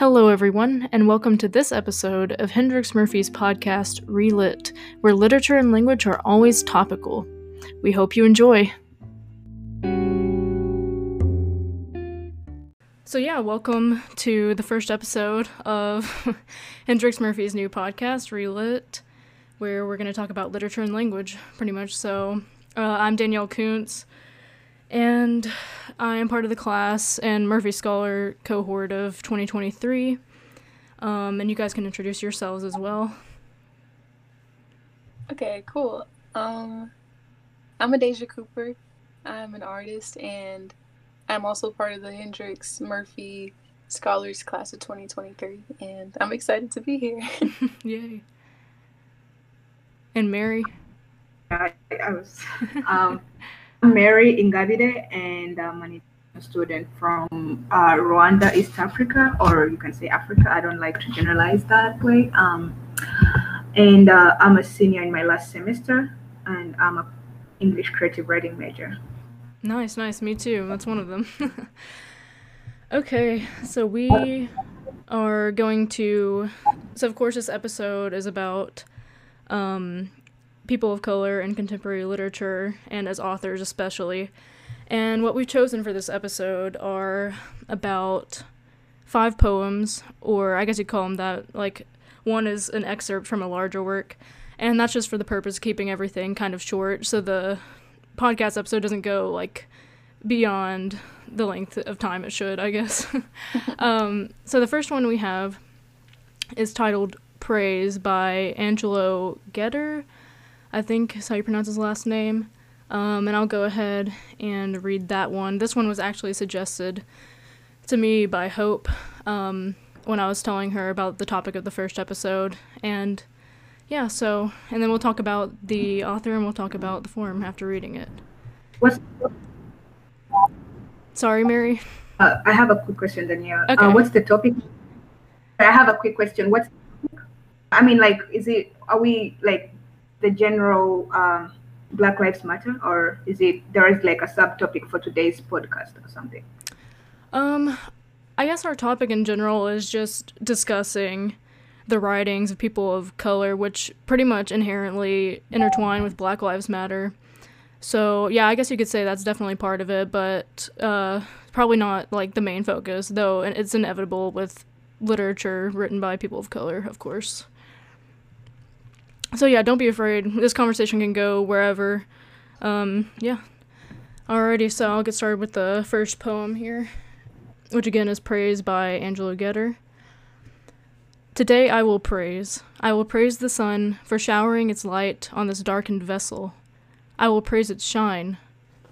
Hello, everyone, and welcome to this episode of Hendrix Murphy's podcast, Relit, where literature and language are always topical. We hope you enjoy. So, yeah, welcome to the first episode of Hendrix Murphy's new podcast, Relit, where we're going to talk about literature and language, pretty much. So, uh, I'm Danielle Kuntz, and I am part of the class and Murphy Scholar cohort of 2023. Um, and you guys can introduce yourselves as well. Okay, cool. Um, I'm Adasia Cooper. I'm an artist and I'm also part of the Hendrix Murphy Scholars class of 2023. And I'm excited to be here. Yay. And Mary? I, I was. Um, I'm Mary Ingabire, and I'm an student from uh, Rwanda, East Africa, or you can say Africa. I don't like to generalize that way. Um, and uh, I'm a senior in my last semester, and I'm a English creative writing major. Nice, nice. Me too. That's one of them. okay, so we are going to. So, of course, this episode is about um, people of color in contemporary literature and as authors especially. And what we've chosen for this episode are about five poems, or I guess you'd call them that. Like, one is an excerpt from a larger work, and that's just for the purpose of keeping everything kind of short so the podcast episode doesn't go like beyond the length of time it should, I guess. um, so the first one we have is titled Praise by Angelo Geter. I think is how you pronounce his last name. Um, and I'll go ahead and read that one. This one was actually suggested to me by Hope um, when I was telling her about the topic of the first episode. And yeah, so, and then we'll talk about the author and we'll talk about the form after reading it. What's Sorry, Mary. Uh, I have a quick question, Danielle. Okay. Uh, what's the topic? I have a quick question. What's I mean, like, is it? Are we like the general um, Black Lives Matter, or is it there is like a subtopic for today's podcast or something? Um, I guess our topic in general is just discussing the writings of people of color, which pretty much inherently intertwine with Black Lives Matter. So yeah, I guess you could say that's definitely part of it, but uh, probably not like the main focus, though. It's inevitable with literature written by people of color, of course so yeah, don't be afraid. This conversation can go wherever. Um, yeah. Alrighty, so I'll get started with the first poem here, which again is Praise by Angelo Geter. Today I will praise. I will praise the sun for showering its light on this darkened vessel. I will praise its shine.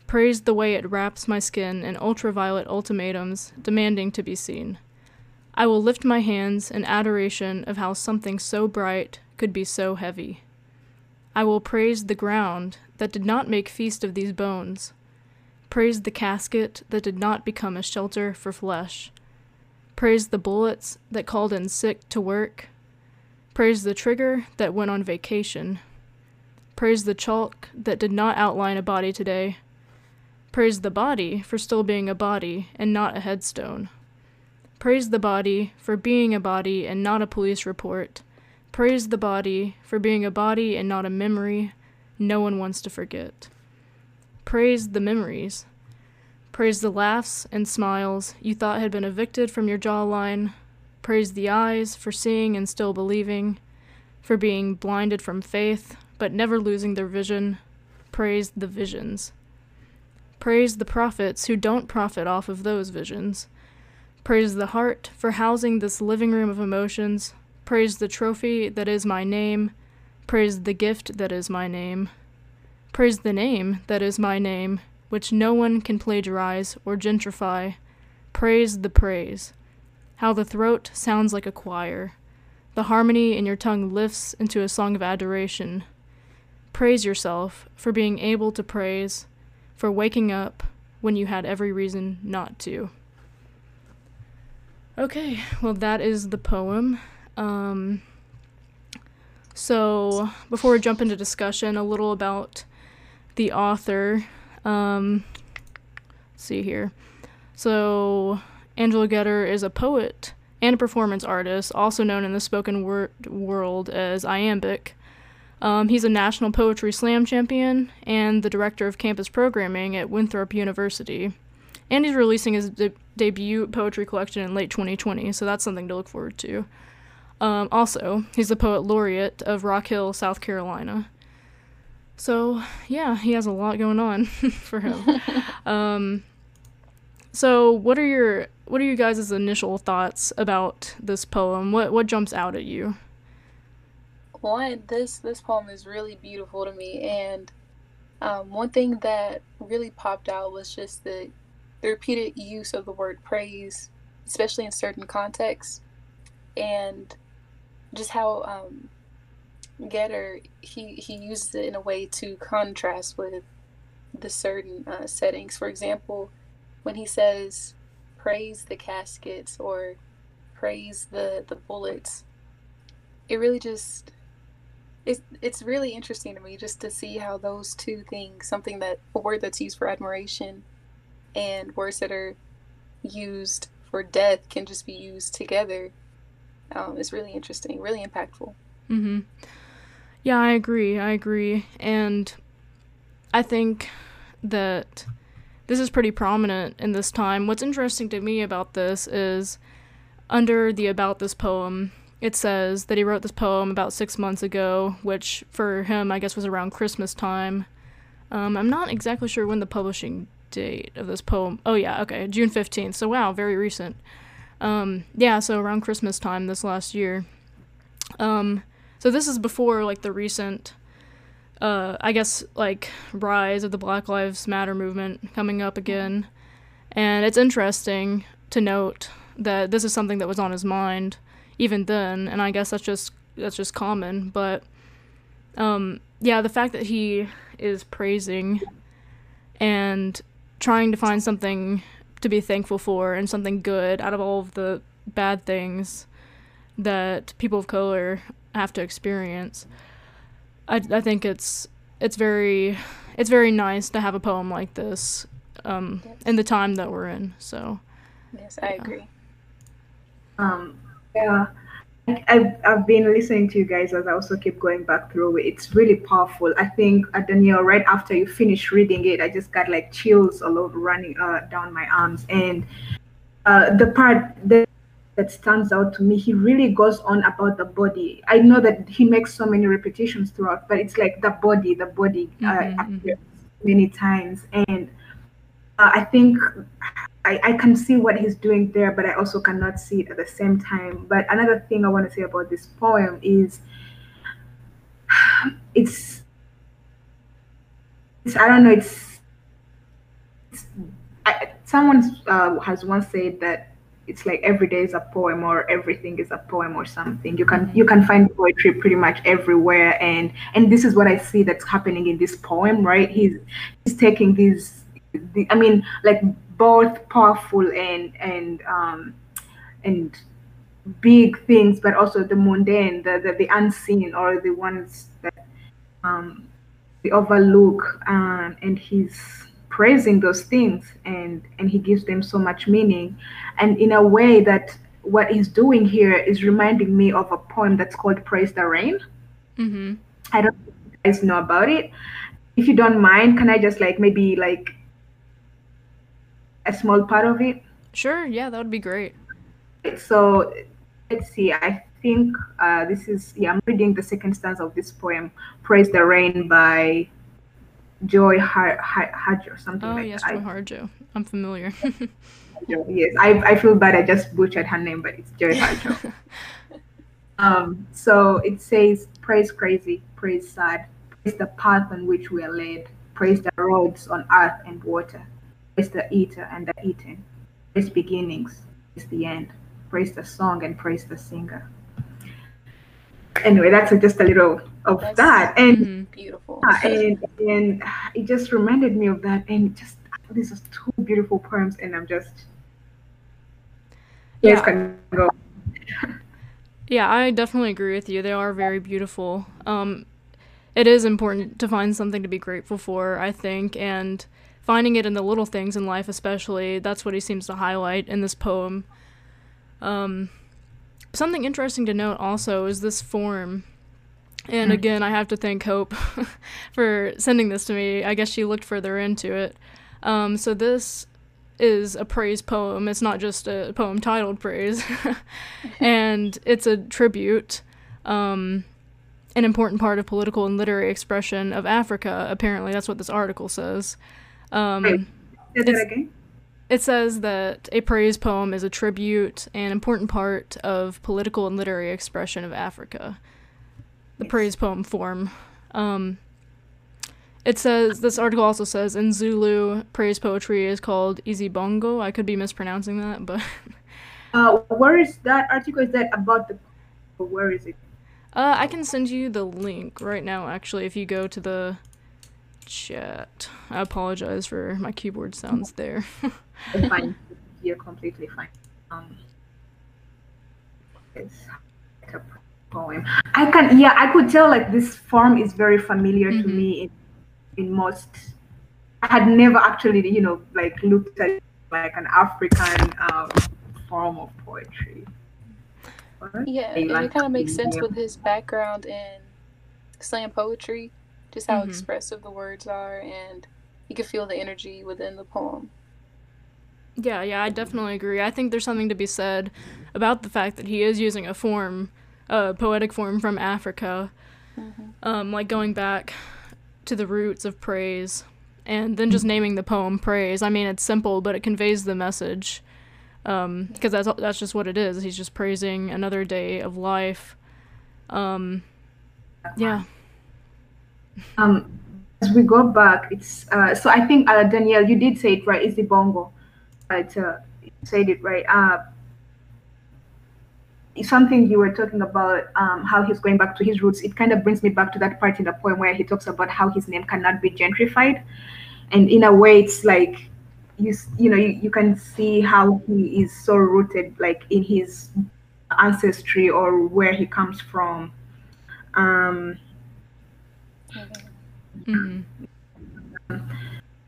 Praise the way it wraps my skin in ultraviolet ultimatums demanding to be seen. I will lift my hands in adoration of how something so bright could be so heavy. I will praise the ground that did not make feast of these bones, praise the casket that did not become a shelter for flesh, praise the bullets that called in sick to work, praise the trigger that went on vacation, praise the chalk that did not outline a body today, praise the body for still being a body and not a headstone. Praise the body for being a body and not a police report. Praise the body for being a body and not a memory no one wants to forget. Praise the memories. Praise the laughs and smiles you thought had been evicted from your jawline. Praise the eyes for seeing and still believing, for being blinded from faith but never losing their vision. Praise the visions. Praise the prophets who don't profit off of those visions. Praise the heart for housing this living room of emotions Praise the trophy that is my name. Praise the gift that is my name. Praise the name that is my name, which no one can plagiarize or gentrify. Praise the praise. How the throat sounds like a choir. The harmony in your tongue lifts into a song of adoration. Praise yourself for being able to praise, for waking up when you had every reason not to. Okay, well, that is the poem. Um, so, before we jump into discussion, a little about the author. Um, see here. So, Angela Geter is a poet and a performance artist, also known in the spoken word world as iambic. Um, he's a national poetry slam champion and the director of campus programming at Winthrop University. And he's releasing his de- debut poetry collection in late 2020, so that's something to look forward to. Um, also, he's the poet laureate of Rock Hill, South Carolina. So, yeah, he has a lot going on for him. um, so, what are your what are you guys' initial thoughts about this poem? What what jumps out at you? One, this this poem is really beautiful to me, and um, one thing that really popped out was just the the repeated use of the word praise, especially in certain contexts, and just how um, Geter he he uses it in a way to contrast with the certain uh, settings. For example, when he says praise the caskets or praise the the bullets, it really just it's it's really interesting to me just to see how those two things, something that a word that's used for admiration and words that are used for death can just be used together. Um, it's really interesting, really impactful. Mm-hmm. Yeah, I agree. I agree. And I think that this is pretty prominent in this time. What's interesting to me about this is under the about this poem, it says that he wrote this poem about six months ago, which for him, I guess, was around Christmas time. Um, I'm not exactly sure when the publishing date of this poem. Oh, yeah, okay, June 15th. So, wow, very recent. Um, yeah, so around Christmas time this last year. Um, so this is before like the recent, uh, I guess like rise of the Black Lives Matter movement coming up again, and it's interesting to note that this is something that was on his mind even then, and I guess that's just that's just common. But um, yeah, the fact that he is praising and trying to find something to be thankful for and something good out of all of the bad things that people of color have to experience. I, I think it's it's very it's very nice to have a poem like this um, yes. in the time that we're in. So yes, I yeah. agree. Um, yeah, I've, I've been listening to you guys as I also keep going back through it. It's really powerful. I think, uh, Danielle, right after you finish reading it, I just got like chills all over running uh, down my arms. And uh, the part that, that stands out to me, he really goes on about the body. I know that he makes so many repetitions throughout, but it's like the body, the body uh, mm-hmm, appears mm-hmm. many times. And uh, I think I, I can see what he's doing there, but I also cannot see it at the same time. But another thing I want to say about this poem is it's, it's I don't know, it's, it's I, someone uh, has once said that it's like every day is a poem or everything is a poem or something. You can you can find poetry pretty much everywhere. And and this is what i see that's happening in this poem right? He's he's taking these the, i mean like both powerful and and um, and big things, but also the mundane, the the, the unseen, or the ones that um, we overlook. Um, and he's praising those things, and and he gives them so much meaning, and in a way that what he's doing here is reminding me of a poem that's called "Praise the Rain." Mm-hmm. I don't know if you guys know about it. If you don't mind, can I just like maybe like a small part of it? Sure, yeah, that would be great. So let's see. I think uh, this is, yeah, I'm reading the second stanza of this poem, Praise the Rain by Joy Harjo or something oh, like yes, that. Joy Harjo. I'm familiar. yes, I, I feel bad I just butchered her name, but it's Joy Harjo. um, so it says, Praise crazy, praise sad, praise the path on which we are led, praise the roads on earth and water Praise the eater and the eaten. Praise beginnings, praise the end. Praise the song and praise the singer. Anyway, that's just a little of that's that. And mm-hmm. beautiful. and and it just reminded me of that. And just this is two beautiful poems, and I'm just yeah. can go. yeah, I definitely agree with you. They are very beautiful. Um, it is important to find something to be grateful for, I think, and finding it in the little things in life, especially. That's what he seems to highlight in this poem. Um, something interesting to note also is this form. And hmm. again, I have to thank Hope for sending this to me. I guess she looked further into it. Um, so this is a praise poem. It's not just a poem titled Praise, and it's a tribute, um, an important part of political and literary expression of Africa. Apparently, that's what this article says. Um, It says that a praise poem is a tribute and important part of political and literary expression of Africa. The yes. praise poem form. Um, it says this article also says in Zulu, praise poetry is called Izibongo. I could be mispronouncing that, but uh, where is that article? Is that about the? Where is it? Uh, I can send you the link right now. Actually, if you go to the chat. I apologize for my keyboard sounds there. fine. You're completely fine. Um, it's like a poem. I can, yeah, I could tell like this form is very familiar mm-hmm. to me in, in most. I had never actually, you know, like looked at like an African um, form of poetry. Yeah, it, kind of makes sense with his background in slam poetry just how mm-hmm. expressive the words are and you can feel the energy within the poem. Yeah, yeah, I definitely agree. I think there's something to be said about the fact that he is using a form, a poetic form from Africa, mm-hmm. um, like going back to the roots of praise and then just naming the poem praise. I mean, it's simple, but it conveys the message because um, that's, that's just what it is. He's just praising another day of life. Um, yeah. Um, as we go back, it's uh, so I think uh, Danielle, you did say it right. It's the bongo. But, uh, you said it right. Uh, something you were talking about um, how he's going back to his roots it kind of brings me back to that part in the poem where he talks about how his name cannot be gentrified and in a way it's like you you know you, you can see how he is so rooted like in his ancestry or where he comes from um Mm-hmm.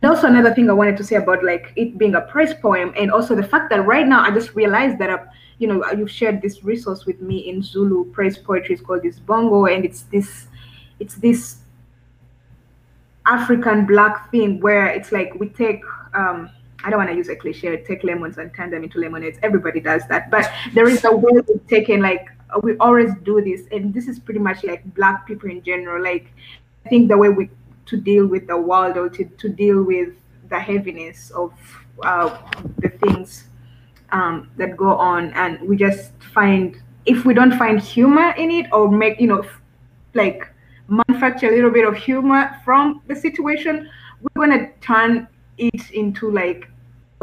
And also another thing I wanted to say about like it being a prize poem, and also the fact that right now I just realized that I, you know uh, you've shared this resource with me in Zulu praise poetry. is called izibongo, and it's this, it's this African black thing where it's like we take. Um, I don't want to use a cliche, take lemons and turn them into lemonades. Everybody does that. But there is a way of taking. like, we always do this. And this is pretty much like Black people in general. Like, I think the way we to deal with the world or to, to deal with the heaviness of uh, the things um, that go on and we just find if we don't find humor in it or make you know like manufacture a little bit of humor from the situation we're going to turn it into like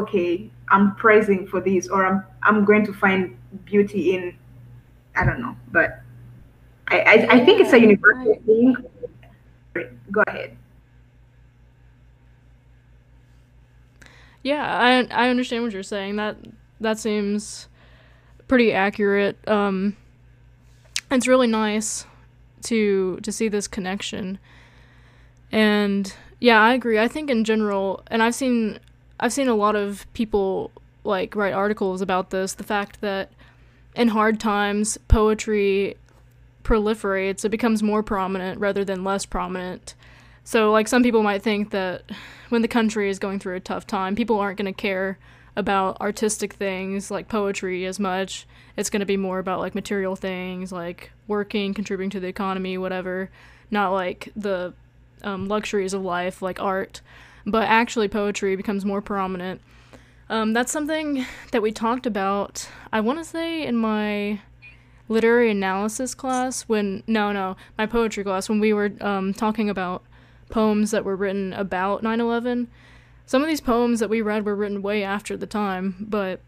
okay i'm praising for this or i'm i'm going to find beauty in i don't know but i i, I think it's a universal thing. Go ahead. Yeah, I I understand what you're saying. That that seems pretty accurate. Um, it's really nice to to see this connection. And yeah, I agree. I think in general, and I've seen I've seen a lot of people like write articles about this, the fact that in hard times, poetry proliferates, it becomes more prominent rather than less prominent. So, like, some people might think that when the country is going through a tough time, people aren't going to care about artistic things like poetry as much. It's going to be more about like material things, like working, contributing to the economy, whatever, not like the um, luxuries of life, like art. But actually, poetry becomes more prominent. Um, that's something that we talked about, I want to say, in my literary analysis class when no no my poetry class when we were um, talking about poems that were written about 9-11 some of these poems that we read were written way after the time but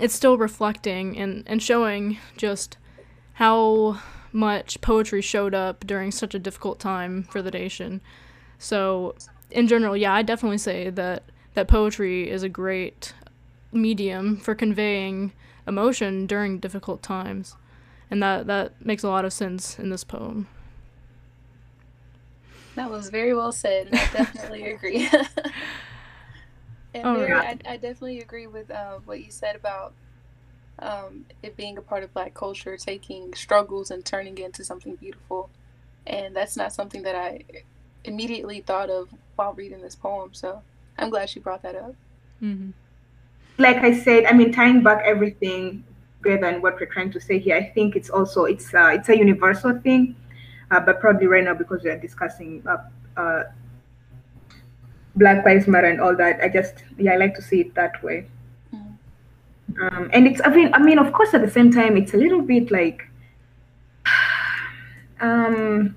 it's still reflecting and, and showing just how much poetry showed up during such a difficult time for the nation. So in general yeah i definitely say that that poetry is a great medium for conveying emotion during difficult times. And that, that makes a lot of sense in this poem. That was very well said. I definitely agree. and oh, Mary, I, I, definitely agree with uh, what you said about um, it being a part of Black culture, taking struggles and turning it into something beautiful. And that's not something that I immediately thought of while reading this poem. So I'm glad she brought that up. Mm-hmm. Like I said, I mean, tying back everything together and what we're trying to say here, I think it's also it's uh, it's a universal thing, uh, but probably right now because we are discussing uh, uh, Black Lives Matter and all that, I just yeah, I like to see it that way. Mm-hmm. Um, and it's I mean I mean of course at the same time it's a little bit like um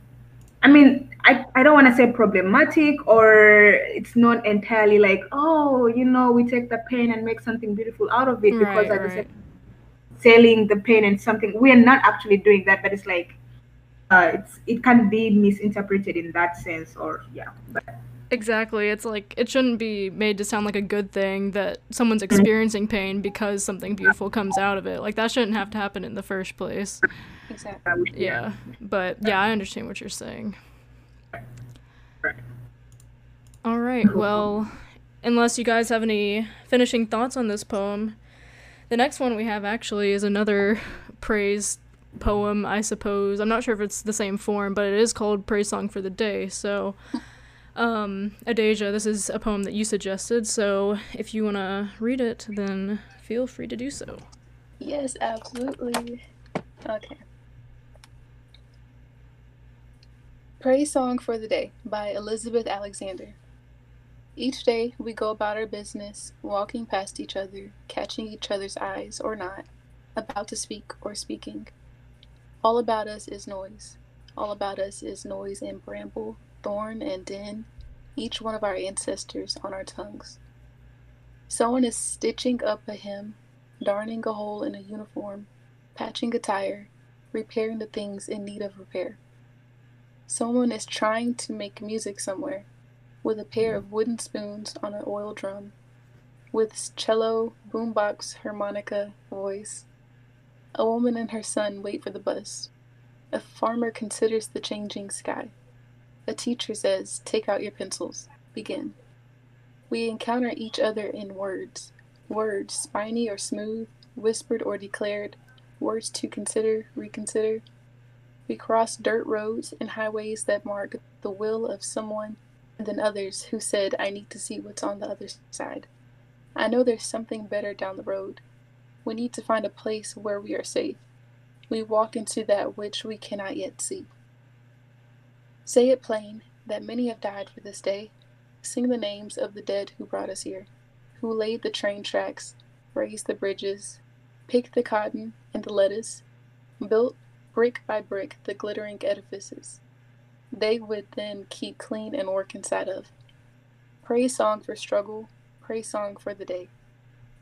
I mean I, I don't want to say problematic or it's not entirely like oh you know we take the pain and make something beautiful out of it because Right, at the right. same selling the pain and something we are not actually doing that but it's like uh, it's it can be misinterpreted in that sense or yeah but Exactly. It's like it shouldn't be made to sound like a good thing that someone's experiencing pain because something beautiful comes out of it. Like that shouldn't have to happen in the first place. Exactly. Yeah. But yeah, I understand what you're saying. All right. Well, unless you guys have any finishing thoughts on this poem, the next one we have actually is another praise poem, I suppose. I'm not sure if it's the same form, but it is called Praise Song for the Day. So, um, Adasia, this is a poem that you suggested. So, if you want to read it, then feel free to do so. Yes, absolutely. Okay. Praise Song for the Day by Elizabeth Alexander. Each day we go about our business, walking past each other, catching each other's eyes or not, about to speak or speaking. All about us is noise. All about us is noise and bramble, thorn and den, each one of our ancestors on our tongues. Someone is stitching up a hymn, darning a hole in a uniform, patching a tire, repairing the things in need of repair. Someone is trying to make music somewhere with a pair of wooden spoons on an oil drum, with cello, boombox, harmonica, voice. A woman and her son wait for the bus. A farmer considers the changing sky. A teacher says, Take out your pencils, begin. We encounter each other in words words, spiny or smooth, whispered or declared, words to consider, reconsider. We cross dirt roads and highways that mark the will of someone, and then others who said, I need to see what's on the other side. I know there's something better down the road. We need to find a place where we are safe. We walk into that which we cannot yet see. Say it plain that many have died for this day. Sing the names of the dead who brought us here, who laid the train tracks, raised the bridges, picked the cotton and the lettuce, built brick by brick the glittering edifices they would then keep clean and work inside of. Praise song for struggle, praise song for the day,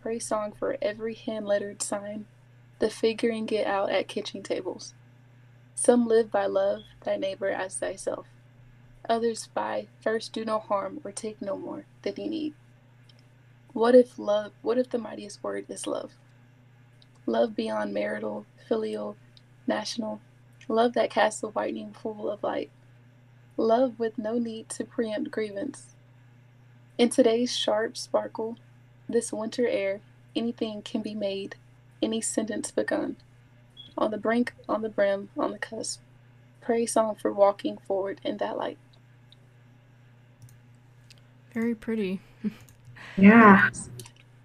praise song for every hand lettered sign, the figuring it out at kitchen tables. Some live by love thy neighbor as thyself. Others by first do no harm or take no more than you need. What if love, what if the mightiest word is love? Love beyond marital, filial, national, love that casts a whitening pool of light, love with no need to preempt grievance. In today's sharp sparkle, this winter air, anything can be made, any sentence begun. On the brink, on the brim, on the cusp. Praise song for walking forward in that light. Very pretty. yeah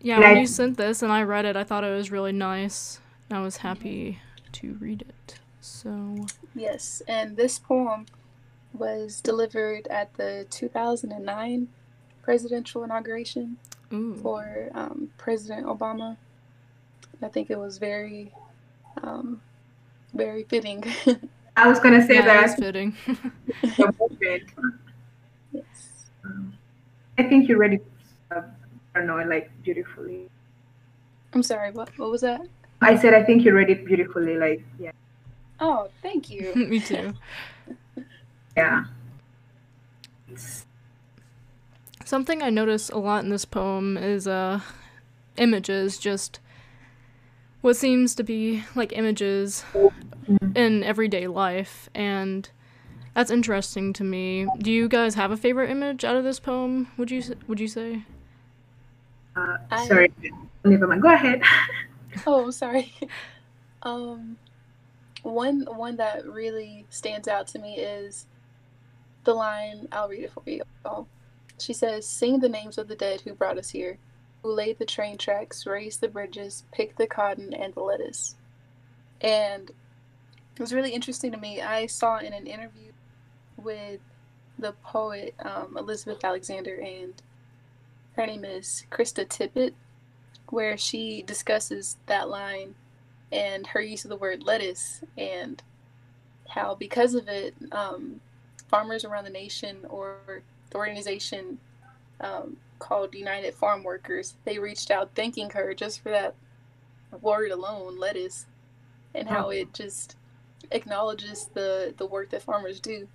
Yeah, when I- you sent this and I read it, I thought it was really nice. I was happy to read it. So, Yes, and this poem was delivered at the 2009 presidential inauguration ooh. for um, President Obama. I think it was very, um, very fitting. i was gonna say Yeah, it that was fitting. the movement yes. i think you read it uh, i don't know like beautifully I'm sorry. What? What was that? I said i think you read it beautifully like yeah Oh, thank you. Me too. yeah It's- Something I notice a lot in this poem is uh images just what seems to be like images in everyday life and that's interesting to me. Do you guys have a favorite image out of this poem? Would you s- would you say? uh, I- sorry never mind go ahead oh, sorry. Um, one one that really stands out to me is the line. I'll read it for you. All. She says, "Sing the names of the dead who brought us here, who laid the train tracks, raised the bridges, picked the cotton and the lettuce." And it was really interesting to me. I saw in an interview with the poet um, Elizabeth Alexander and her name is Krista Tippett, where she discusses that line and her use of the word lettuce and how because of it um, farmers around the nation or the organization um, called united farm workers they reached out thanking her just for that word alone lettuce and how it just acknowledges the the work that farmers do.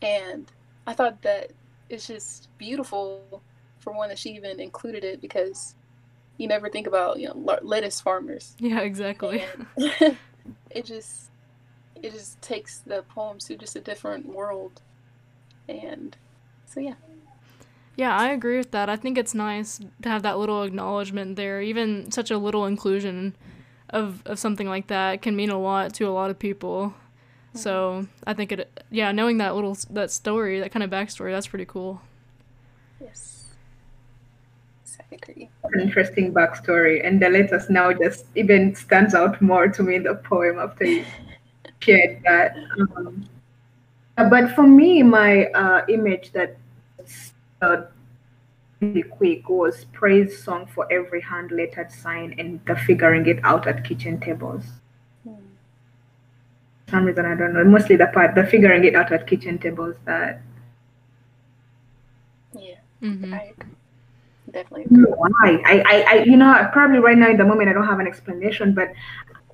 And i thought that it's just beautiful for one that she even included it because you never think about you know lettuce farmers. Yeah, exactly. it just it just takes the poems to just a different world, and so yeah. Yeah, I agree with that. I think it's nice to have that little acknowledgement there. Even such a little inclusion of of something like that can mean a lot to a lot of people. Mm-hmm. So I think it, yeah, knowing that little that story, that kind of backstory, that's pretty cool. Yes. I agree. An interesting backstory, and the letters now just even stands out more to me in the poem after you shared that. Um, but for me, my uh, image that uh, really quick was praise song for every hand lettered sign and the figuring it out at kitchen tables. Hmm. For some reason I don't know. Mostly the part the figuring it out at kitchen tables that. Yeah. Mm-hmm. I agree definitely. Why? I, I, I, you know, probably right now in the moment I don't have an explanation, but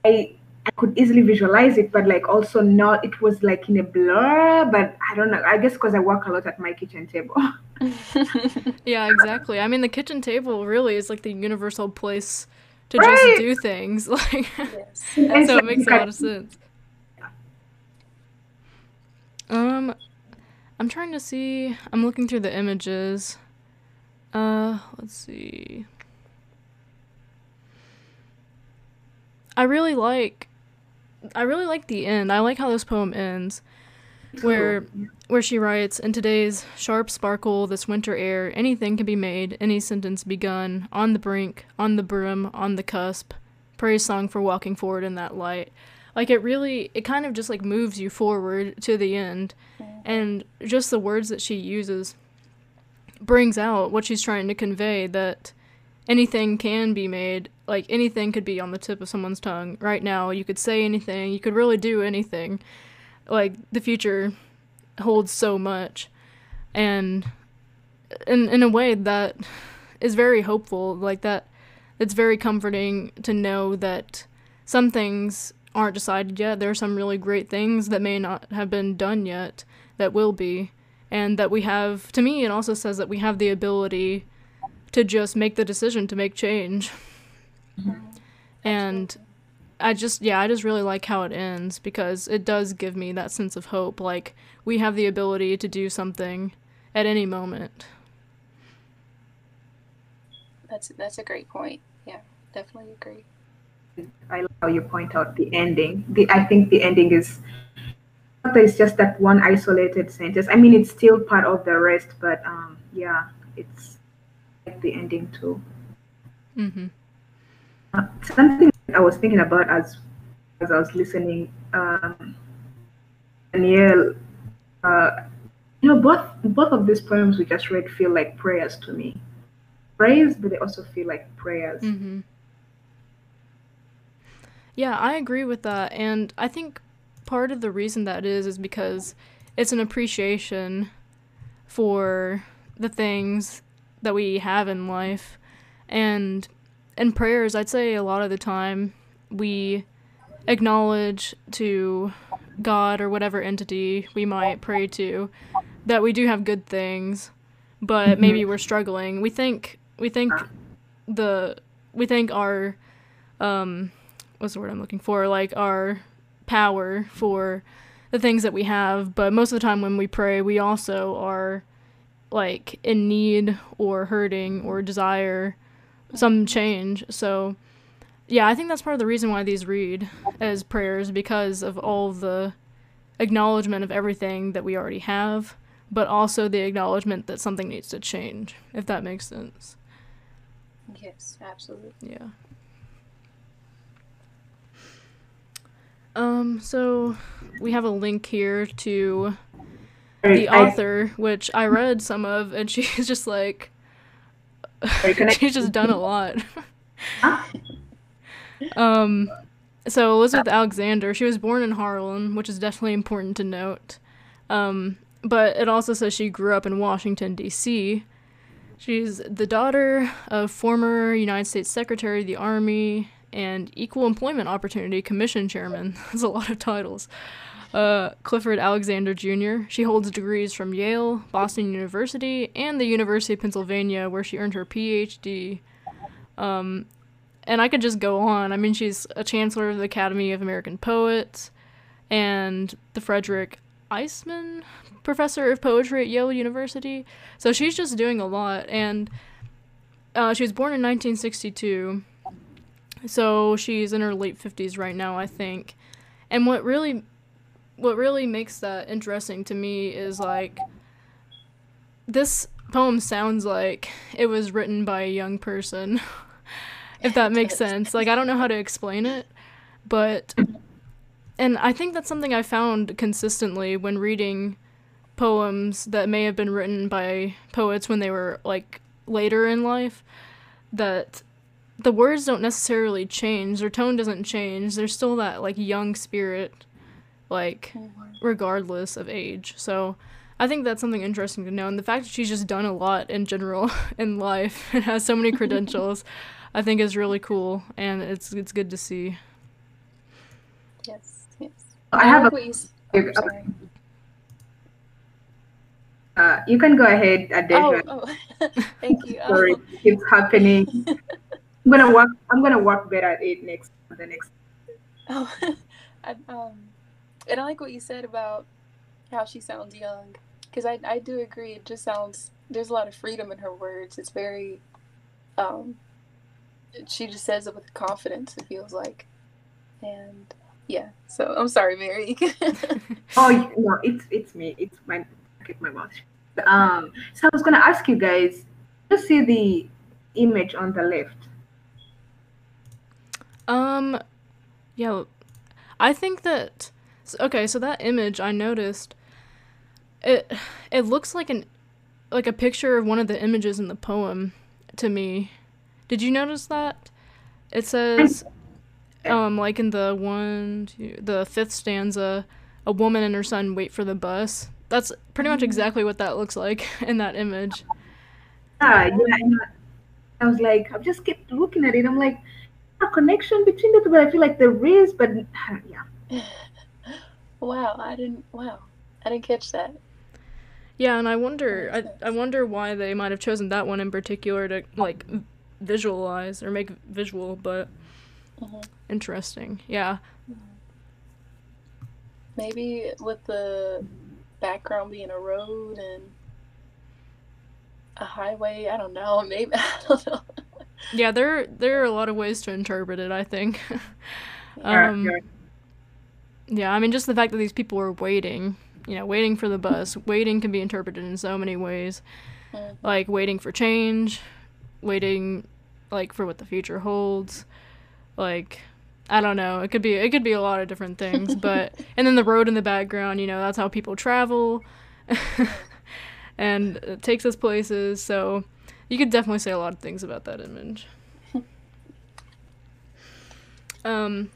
I, I could easily visualize it, but like also not. It was like in a blur, but I don't know. I guess because I work a lot at my kitchen table. yeah, exactly. I mean, the kitchen table really is like the universal place to right. just do things. Like, yes. so it makes a lot of sense. Um, I'm trying to see. I'm looking through the images. Uh, let's see. I really like I really like the end. I like how this poem ends where where she writes in today's sharp sparkle this winter air anything can be made any sentence begun on the brink on the brim on the cusp praise song for walking forward in that light like it really it kind of just like moves you forward to the end and just the words that she uses brings out what she's trying to convey that anything can be made like anything could be on the tip of someone's tongue. Right now you could say anything you could really do anything. Like the future holds so much. And in in a way that is very hopeful like that it's very comforting to know that some things aren't decided yet. There are some really great things that may not have been done yet that will be and that we have to me it also says that we have the ability to just make the decision to make change. Mm-hmm. and i just yeah i just really like how it ends because it does give me that sense of hope. Like we have the ability to do something at any moment. That's that's a great point. Yeah definitely agree. I love how you point out the ending. The i think the ending is it's just that one isolated sentence. I mean, it's still part of the rest, but um, yeah, it's like the ending too. Mm-hmm. Uh, something I was thinking about as as I was listening, um, Danielle, uh, you know, both both of these poems we just read feel like prayers to me. Prayers, but they also feel like prayers. Mm-hmm. Yeah, I agree with that, and I think part of the reason that is is because it's an appreciation for the things that we have in life. And in prayers i'd say a lot of the time we acknowledge to god or whatever entity we might pray to that we do have good things but mm-hmm. maybe we're struggling. We think we think the we think our um what's the word i'm looking for? Like our power for the things that we have, but most of the time when we pray, we also are like in need or hurting or desire some change. So yeah, I think that's part of the reason why these read as prayers because of all the acknowledgement of everything that we already have, but also the acknowledgement that something needs to change, if that makes sense. Yes, absolutely. Yeah. Um, so we have a link here to the I- author, which I read some of, and she's just like, Sorry, can I- she's just done a lot. Um, so Elizabeth Alexander, she was born in Harlem, which is definitely important to note. Um, but it also says she grew up in Washington D.C. She's the daughter of former United States Secretary of the Army and Equal Employment Opportunity Commission Chairman. That's a lot of titles. Uh, Clifford Alexander Jr. She holds degrees from Yale, Boston University, and the University of Pennsylvania, where she earned her PhD. Um, and I could just go on. I mean, she's a chancellor of the Academy of American Poets and the Frederick Iseman Professor of Poetry at Yale University. So she's just doing a lot. And uh, she was born in 1962. So she's in her late 50s right now, I think. And what really what really makes that interesting to me is like this poem sounds like it was written by a young person. if that makes sense. Like I don't know how to explain it, but and I think that's something I found consistently when reading poems that may have been written by poets when they were like later in life that the words don't necessarily change, their tone doesn't change. There's still that like young spirit like regardless of age. So I think that's something interesting to know. And the fact that she's just done a lot in general in life and has so many credentials, I think is really cool and it's it's good to see. Yes, yes. I have like a. what you oh, sorry. Uh, you can go ahead, Adasia. Oh, oh. thank you. Sorry, it keeps happening. I'm gonna work. I'm gonna work better at it next. The next. Oh, I, um, and I like what you said about how she sounds young, because I I do agree. It just sounds there's a lot of freedom in her words. It's very, um, she just says it with confidence. It feels like, and yeah. So I'm sorry, Mary. Oh you- no, it's it's me. It's my. My mouth. Um. So I was gonna ask you guys. You see the image on the left. Um yeah, I think that okay, so that image I noticed it it looks like an like a picture of one of the images in the poem to me. Did you notice that? It says um like in the one two, the fifth stanza a woman and her son wait for the bus. That's pretty much exactly what that looks like in that image. Ah, yeah, yeah. I was like, I just kept looking at it. I'm like, a connection between the two, but I feel like there is, but yeah. wow, I didn't. Wow, I didn't catch that. Yeah, and I wonder, I, I wonder why they might have chosen that one in particular to like visualize or make visual, but Mhm. interesting. Yeah, Maybe with the background being a road and a highway. I don't know. Maybe I don't know. Yeah. There, there are a lot of ways to interpret it. I think. Yeah, um, yeah. yeah, I mean, just the fact that these people were waiting, you know, waiting for the bus. Waiting can be interpreted in so many ways, Mm. like waiting for change, waiting, like for what the future holds, like. I don't know. It could be it could be a lot of different things, but and then the road in the background, you know, that's how people travel. and it takes us places, so you could definitely say a lot of things about that image. um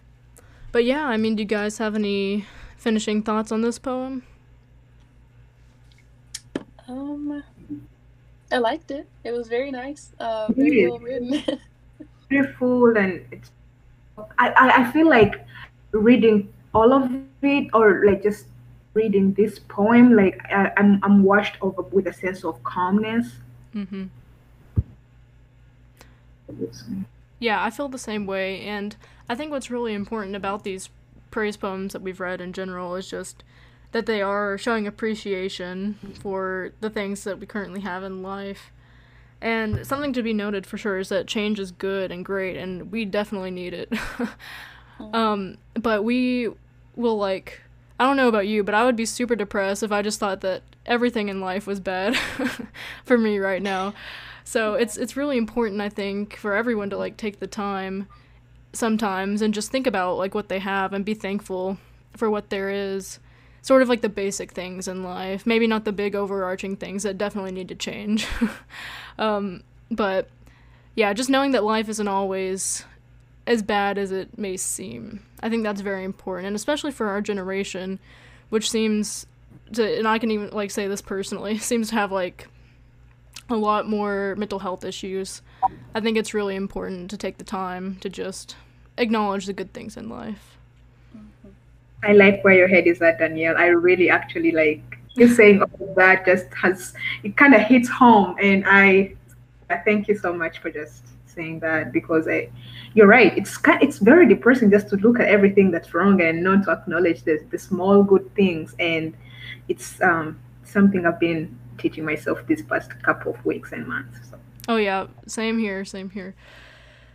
but yeah, I mean, do you guys have any finishing thoughts on this poem? Um, I liked it. It was very nice. Uh, It very well written. beautiful and it's I, I, I feel like reading all of it or like just reading this poem like I, I'm, I'm washed over with a sense of calmness Yeah, I feel the same way, and I think what's really important about these praise poems that we've read in general is just that they are showing appreciation for the things that we currently have in life. And something to be noted for sure is that change is good and great, and we definitely need it. um, but we will like, I don't know about you, but I would be super depressed if I just thought that everything in life was bad for me right now. So it's it's really important, I think, for everyone to like take the time sometimes and just think about like what they have and be thankful for what there is. Sort of like the basic things in life. Maybe not the big overarching things that definitely need to change. Um, but yeah just knowing that life isn't always as bad as it may seem i think that's very important. And especially for our generation which seems to and i can even like say this personally seems to have like a lot more mental health issues. I think it's really important to take the time to just acknowledge the good things in life. I like where your head is at, Danielle. I really actually like you saying all of that just has it kind of hits home and I I thank you so much for just saying that because I you're right. It's kind it's very depressing just to look at everything that's wrong and not to acknowledge the the small good things and it's um something I've been teaching myself these past couple of weeks and months. So. Oh yeah, same here, same here.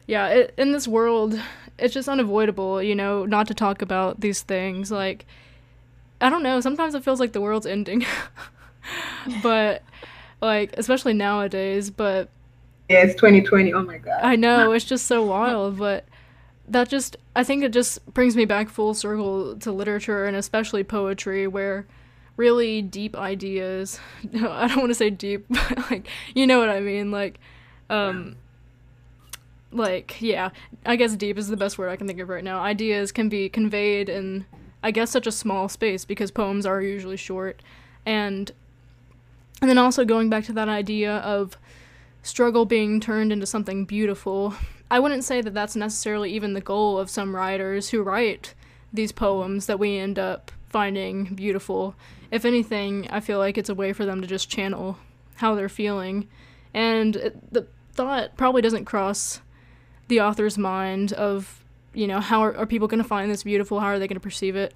Yeah, it, in this world, it's just unavoidable, you know, not to talk about these things. Like, I don't know. Sometimes it feels like the world's ending, but like especially nowadays. But yeah, it's 2020. Oh my god. I know it's just so wild, but that just I think it just brings me back full circle to literature and especially poetry, where really deep ideas. No, I don't want to say deep, but like you know what I mean. Like, um, like yeah, I guess deep is the best word I can think of right now. Ideas can be conveyed in I guess such a small space because poems are usually short, and and then also going back to that idea of struggle being turned into something beautiful. I wouldn't say that that's necessarily even the goal of some writers who write these poems that we end up finding beautiful if anything, I feel like it's a way for them to just channel how they're feeling. And it, the thought probably doesn't cross the author's mind of, you know, how are, are people going to find this beautiful? How are they going to perceive it?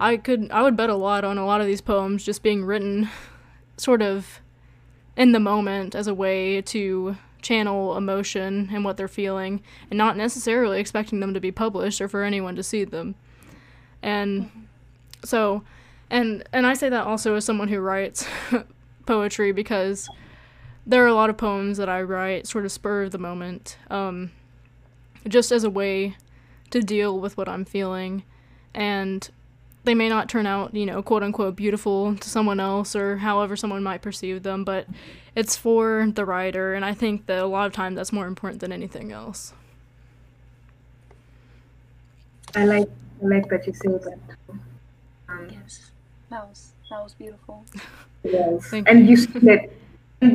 I could I would bet a lot on a lot of these poems just being written sort of in the moment as a way to channel emotion and what they're feeling and not necessarily expecting them to be published or for anyone to see them. And so and and I say that also as someone who writes poetry because there are a lot of poems that I write sort of spur of the moment, um, just as a way to deal with what I'm feeling, and they may not turn out, you know, quote unquote beautiful to someone else or however someone might perceive them, but it's for the writer, and I think that a lot of times that's more important than anything else. I like I like that you say that. Yes. That was that was beautiful. Yes, Thank and you said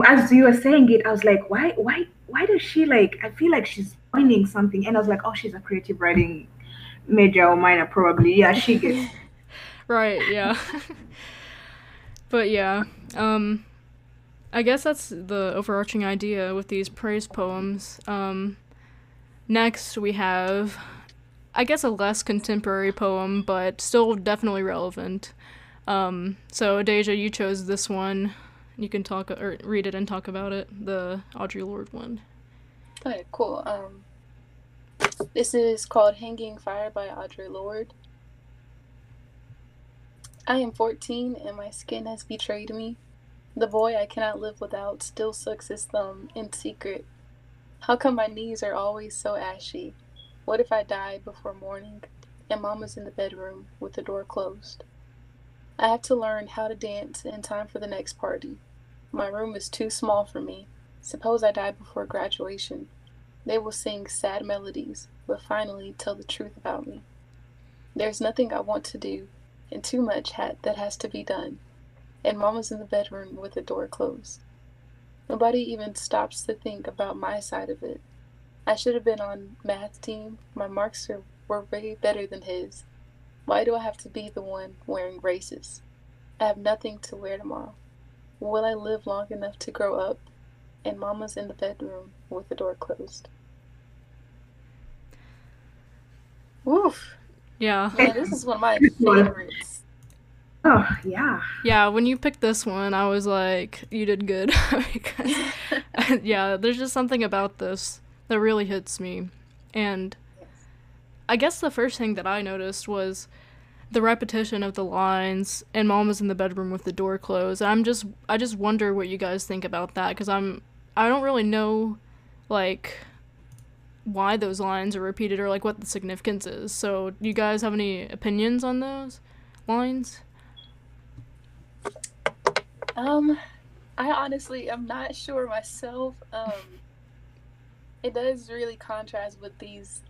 as you were saying it, I was like, why, why, why does she like? I feel like she's finding something, and I was like, oh, she's a creative writing major or minor, probably. Yeah, she gets. right. Yeah. but yeah, um, I guess that's the overarching idea with these praise poems. Um, next we have, I guess, a less contemporary poem, but still definitely relevant. Um, so Deja, you chose this one. You can talk or read it and talk about it. The Audre Lorde one. Okay, cool. Um, this is called "Hanging Fire" by Audre Lorde. I am 14 and my skin has betrayed me. The boy I cannot live without still sucks his thumb in secret. How come my knees are always so ashy? What if I die before morning and mama's in the bedroom with the door closed? I have to learn how to dance in time for the next party. My room is too small for me. Suppose I die before graduation. They will sing sad melodies, but finally tell the truth about me. There's nothing I want to do, and too much ha- that has to be done. And Mama's in the bedroom with the door closed. Nobody even stops to think about my side of it. I should have been on math team. My marks are, were way better than his. Why do I have to be the one wearing braces? I have nothing to wear tomorrow. Will I live long enough to grow up? And Mama's in the bedroom with the door closed. Woof. Yeah. Man, this is one of my favorites. Oh yeah. Yeah, when you picked this one, I was like, you did good. because, yeah, there's just something about this that really hits me. And I guess the first thing that I noticed was the repetition of the lines and mom was in the bedroom with the door closed. I'm just I just wonder what you guys think about that cuz I'm I don't really know like why those lines are repeated or like what the significance is. So, do you guys have any opinions on those lines? Um, I honestly am not sure myself. Um, it does really contrast with these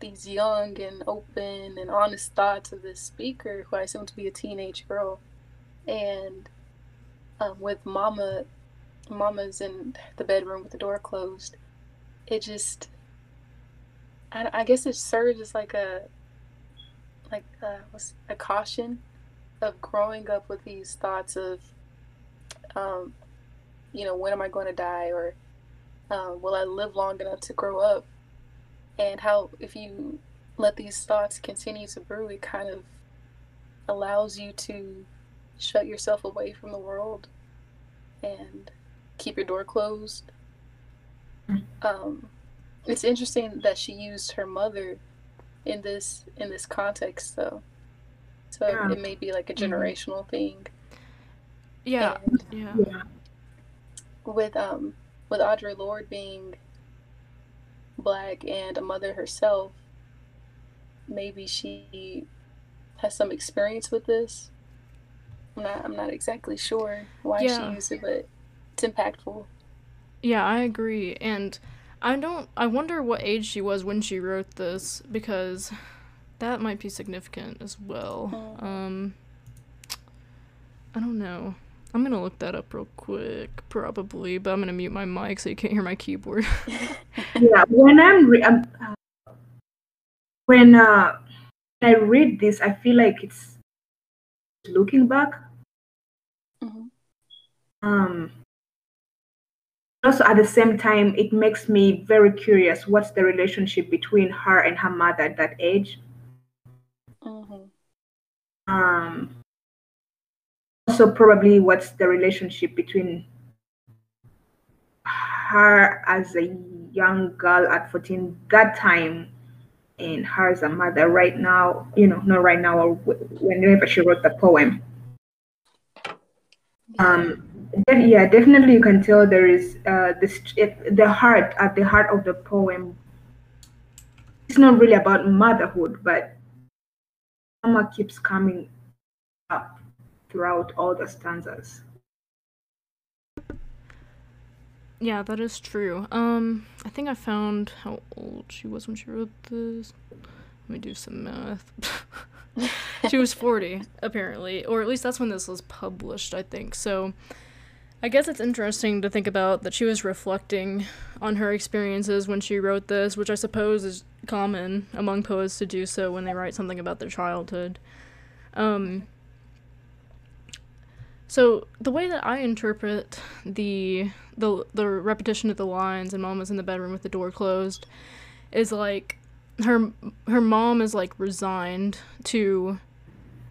these young and open and honest thoughts of this speaker, who I assume to be a teenage girl, and um, with Mama, Mama's in the bedroom with the door closed. It just, I, I guess it serves as like a, like a, what's, a caution of growing up with these thoughts of um, you know, when am I going to die or um, will I live long enough to grow up? And how, if you let these thoughts continue to brew, it kind of allows you to shut yourself away from the world and keep your door closed. Um, it's interesting that she used her mother in this in this context, though. So yeah. it may be like a mm-hmm. generational mm-hmm. thing. Yeah. And yeah. yeah. With um with Audre Lorde being black and a mother herself, maybe she has some experience with this. I'm not I'm not exactly sure why yeah. she used it, but it's impactful. Yeah, I agree. And I don't I wonder what age she was when she wrote this because that might be significant as well. Mm. Um I don't know. I'm gonna look that up real quick, probably, but I'm gonna mute my mic so you can't hear my keyboard. yeah, when I'm, re- uh, when uh, I read this, I feel like it's looking back. Mm-hmm. Um. Also, at the same time, it makes me very curious. What's the relationship between her and her mother at that age? Mm-hmm. Um also probably what's the relationship between her as a young girl at 14 that time and her as a mother right now you know not right now or whenever she wrote the poem. Um yeah definitely you can tell there is uh this the heart at the heart of the poem it's not really about motherhood but mama keeps coming throughout all the stanzas. Yeah, that is true. Um, I think I found how old she was when she wrote this. Let me do some math. she was 40, apparently, or at least that's when this was published, I think. So, I guess it's interesting to think about that she was reflecting on her experiences when she wrote this, which I suppose is common among poets to do so when they write something about their childhood. Um, so the way that I interpret the the the repetition of the lines and mom was in the bedroom with the door closed is like her her mom is like resigned to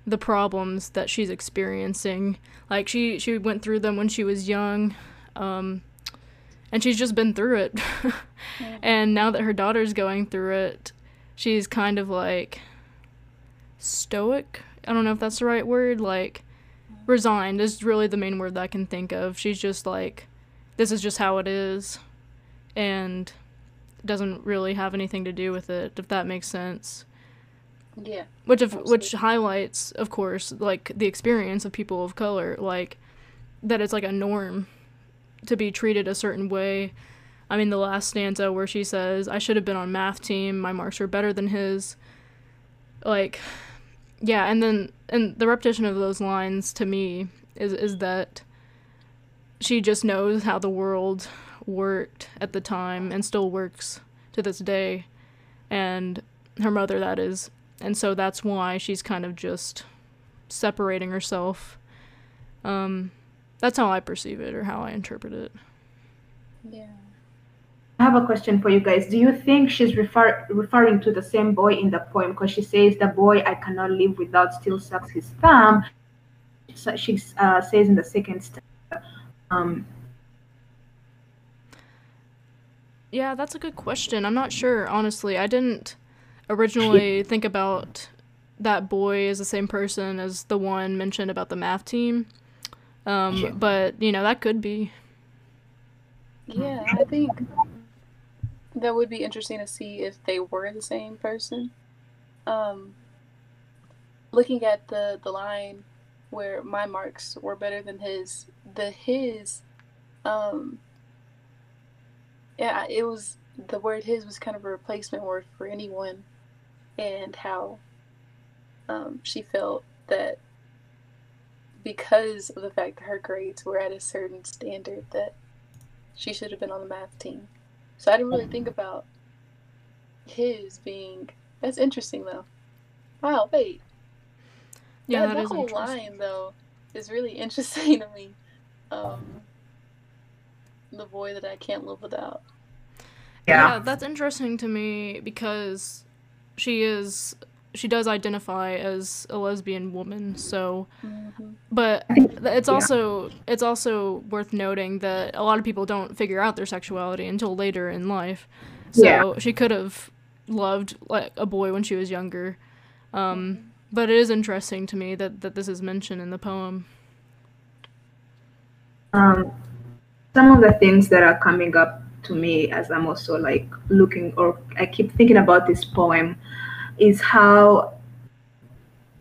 the problems that she's experiencing. Like she she went through them when she was young. Um, and she's just been through it. and now that her daughter's going through it, she's kind of like stoic. I don't know if that's the right word, like resigned is really the main word that I can think of. She's just like, this is just how it is, and doesn't really have anything to do with it, if that makes sense. Yeah. Which of which highlights, of course, like the experience of people of color, like that it's like a norm to be treated a certain way. I mean, the last stanza where she says, "I should have been on math team. My marks were better than his." Like, yeah, and then and the repetition of those lines to me is is that she just knows how the world worked at the time and still works to this day. And her mother that is. And so that's why she's kind of just separating herself. Um that's how i perceive it or how i interpret it. Yeah I have a question for you guys. Do you think she's refer- referring to the same boy in the poem? Because she says, The boy I cannot live without still sucks his thumb. So she uh, says in the second stanza. Um, yeah, that's a good question. I'm not sure, honestly. I didn't originally think about that boy as the same person as the one mentioned about the math team. Um, yeah. But, you know, that could be. Yeah, I think that would be interesting to see if they were the same person. Um, looking at the, the line where my marks were better than his, the his, um, yeah, it was the word his was kind of a replacement word for anyone, and how um, she felt that because of the fact that her grades were at a certain standard that she should have been on the math team. So I didn't really think about his being. That's interesting though. Wow, wait. Yeah, that, that, that whole line though is really interesting to me. Um, the boy that I can't live without. Yeah. yeah, that's interesting to me because she is she does identify as a lesbian woman so mm-hmm. but it's also it's also worth noting that a lot of people don't figure out their sexuality until later in life so yeah. she could have loved like a boy when she was younger um, mm-hmm. but it is interesting to me that that this is mentioned in the poem um, some of the things that are coming up to me as i'm also like looking or i keep thinking about this poem is how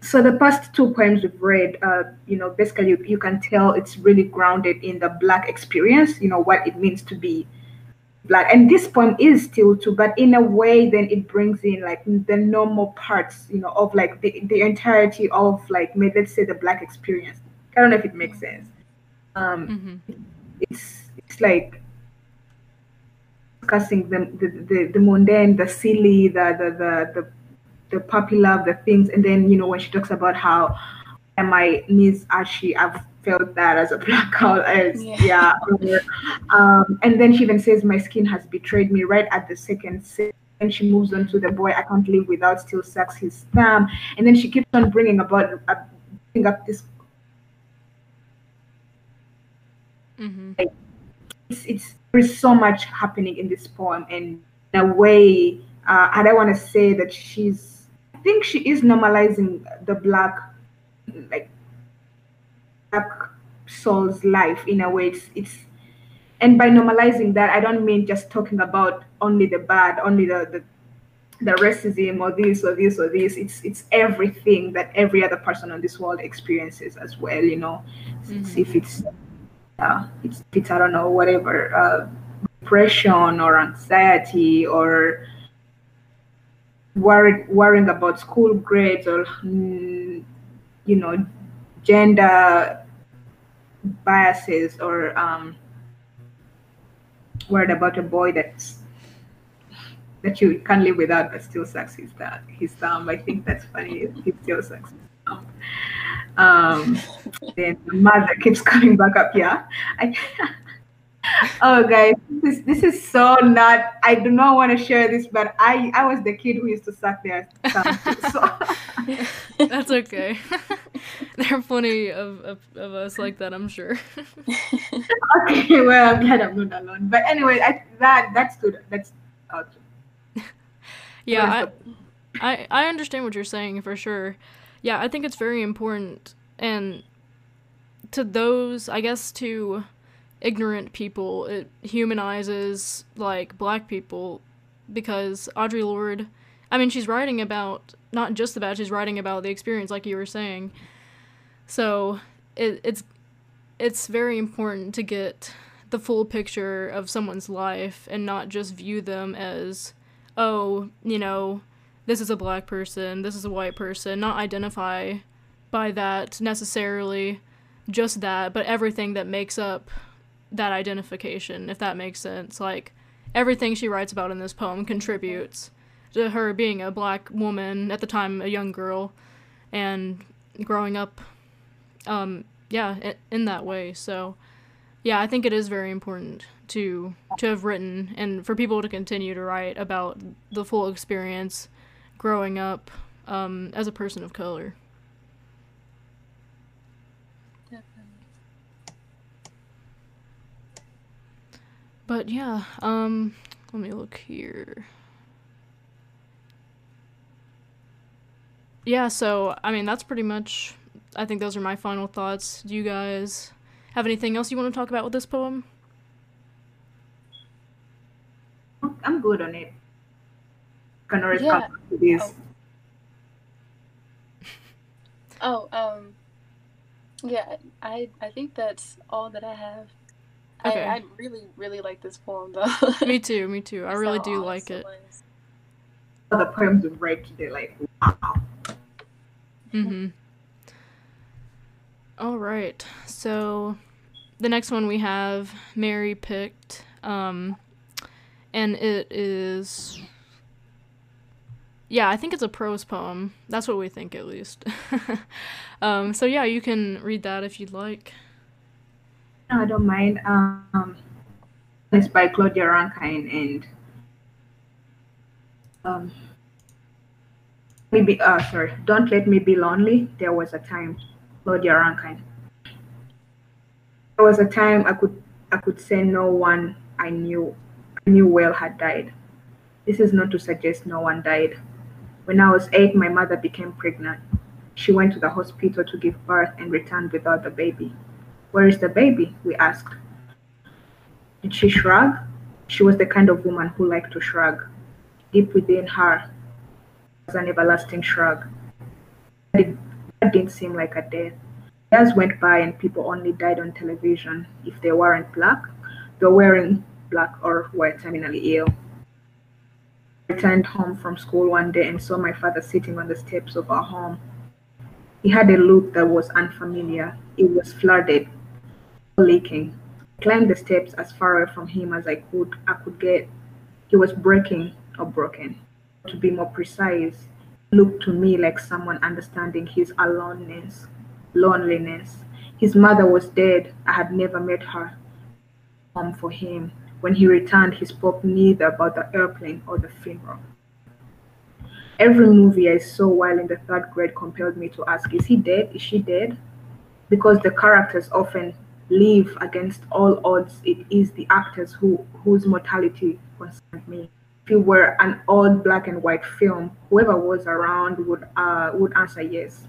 so the past two poems we've read uh, you know basically you, you, can tell it's really grounded in the black experience you know what it means to be black. And this poem is still too but in a way then it brings in like the normal parts you know of like the, the entirety of like maybe let's say the black experience. I don't know if it makes sense. Um mm-hmm. it's it's like discussing the, the the, the mundane the silly the the the, the the puppy love, the things, and then you know when she talks about how and my knees ashy, I've felt that as a black girl, as yeah, yeah. um, and then she even says my skin has betrayed me right at the second. And she moves on to the boy I can't live without still sucks his thumb, and then she keeps on bringing about uh, bringing up this. Mm-hmm. Like, it's, it's there's so much happening in this poem, and in a way, uh, I don't want to say that she's think she is normalizing the black like black soul's life in a way. It's, it's and by normalizing that i don't mean just talking about only the bad only the, the the racism or this or this or this. It's it's everything that every other person on this world experiences as well you know? Mm-hmm. if it's uh, it's, it's i don't know whatever uh, depression or anxiety or worried, worrying about school grades or, mm, you know, gender biases or um, worried about a boy that's that you can't live without but still sucks his thumb. His thumb. I think that's funny. He still sucks his thumb. Um, then the mother keeps coming back up. Yeah, I, oh guys this is this is so not i do not want to share this but i i was the kid who used to suck their thumb. So that's okay. There are plenty of, of, of, us like that i'm sure. Okay well i'm glad i'm not alone. But anyway I, that that's good. That's out. Yeah I, I i understand what you're saying for sure. Yeah i think it's very important and to those i guess to ignorant people. It humanizes like black people because Audre Lorde, I mean, she's writing about not just about she's writing about the experience, like you were saying. So it, it's it's very important to get the full picture of someone's life and not just view them as, oh, you know, this is a black person, this is a white person, not identify by that necessarily, just that, but everything that makes up that identification, if that makes sense. Like, everything she writes about in this poem contributes to her being a black woman, at the time a young girl, and growing up, um, yeah, in that way. So, yeah, I think it is very important to to have written and for people to continue to write about the full experience growing up um, as a person of color. But yeah, um, let me look here. Yeah, so I mean that's pretty much. I think those are my final thoughts. Do you guys have anything else you want to talk about with this poem? I'm good on it. Can always Yeah. to this. Oh, um, yeah, I I think that's all that I have. Okay. I, I really, really like this poem though. me too, me too. I really So do like it. All the poems we've read today, like wow. Mm-hmm. All right. So the next one we have Mary picked, um, and it is. Yeah, I think it's a prose poem. That's what we think, at least. um, so yeah, you can read that if you'd like. I don't mind. Um, it's by Claudia Rankine and um, maybe uh sorry, don't let me be lonely. There was a time, Claudia Rankine. There was a time I could I could say no one I knew I knew well had died. This is not to suggest no one died. When I was eight, my mother became pregnant. She went to the hospital to give birth and returned without the baby. Where is the baby? We asked. Did she shrug? She was the kind of woman who liked to shrug. Deep within her was an everlasting shrug. That didn't seem like a death. Years went by and people only died on television if they weren't black, they were wearing black or were terminally ill. I returned home from school one day and saw my father sitting on the steps of our home. He had a look that was unfamiliar. It was flooded, leaking. I climbed the steps as far away from him as I could I could get. He was breaking or broken. To be more precise, looked to me like someone understanding his aloneness, loneliness. His mother was dead. I had never met her. Home for him. When he returned, he spoke neither about the airplane or the funeral. Every movie I saw while in the third grade compelled me to ask, Is he dead? Is she dead? Because the characters often live against all odds. It is the actors who whose mortality concerned me. If it were an old black and white film, whoever was around would uh, would answer yes.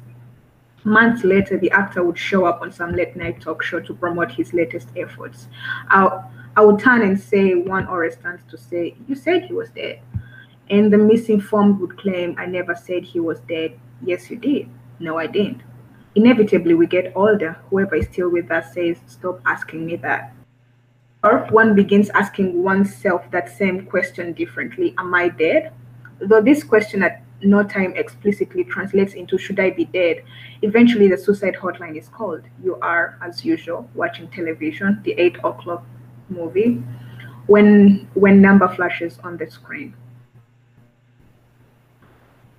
Months later, the actor would show up on some late night talk show to promote his latest efforts. I, I would turn and say one or a stands to say, You said he was dead. And the misinformed would claim, I never said he was dead. Yes, you did. No, I didn't. Inevitably, we get older. Whoever is still with us says, Stop asking me that. Or one begins asking oneself that same question differently Am I dead? Though this question at no time explicitly translates into Should I be dead? Eventually, the suicide hotline is called. You are, as usual, watching television, the 8 o'clock movie, when, when number flashes on the screen.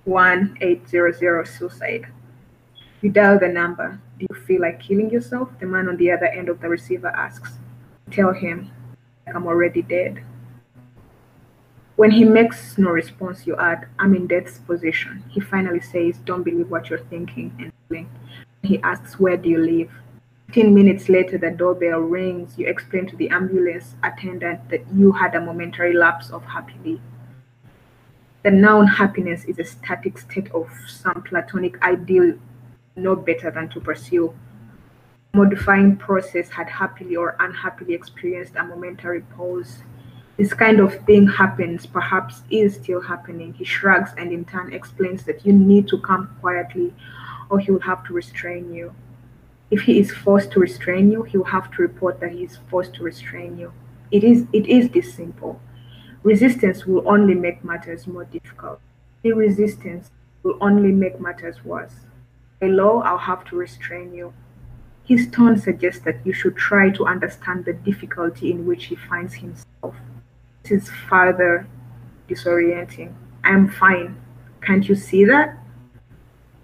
1800 suicide. You dial the number. Do you feel like killing yourself? The man on the other end of the receiver asks. Tell him, I'm already dead. When he makes no response, you add, I'm in death's position. He finally says, Don't believe what you're thinking and feeling. He asks, Where do you live? 15 minutes later, the doorbell rings. You explain to the ambulance attendant that you had a momentary lapse of happiness. The noun happiness is a static state of some platonic ideal no better than to pursue. Modifying process had happily or unhappily experienced a momentary pause. This kind of thing happens, perhaps is still happening. He shrugs and in turn explains that you need to come quietly or he will have to restrain you. If he is forced to restrain you, he will have to report that he is forced to restrain you. It is it is this simple. Resistance will only make matters more difficult. The resistance will only make matters worse. Law, I'll have to restrain you. His tone suggests that you should try to understand the difficulty in which he finds himself. This is further disorienting. I'm fine. Can't you see that?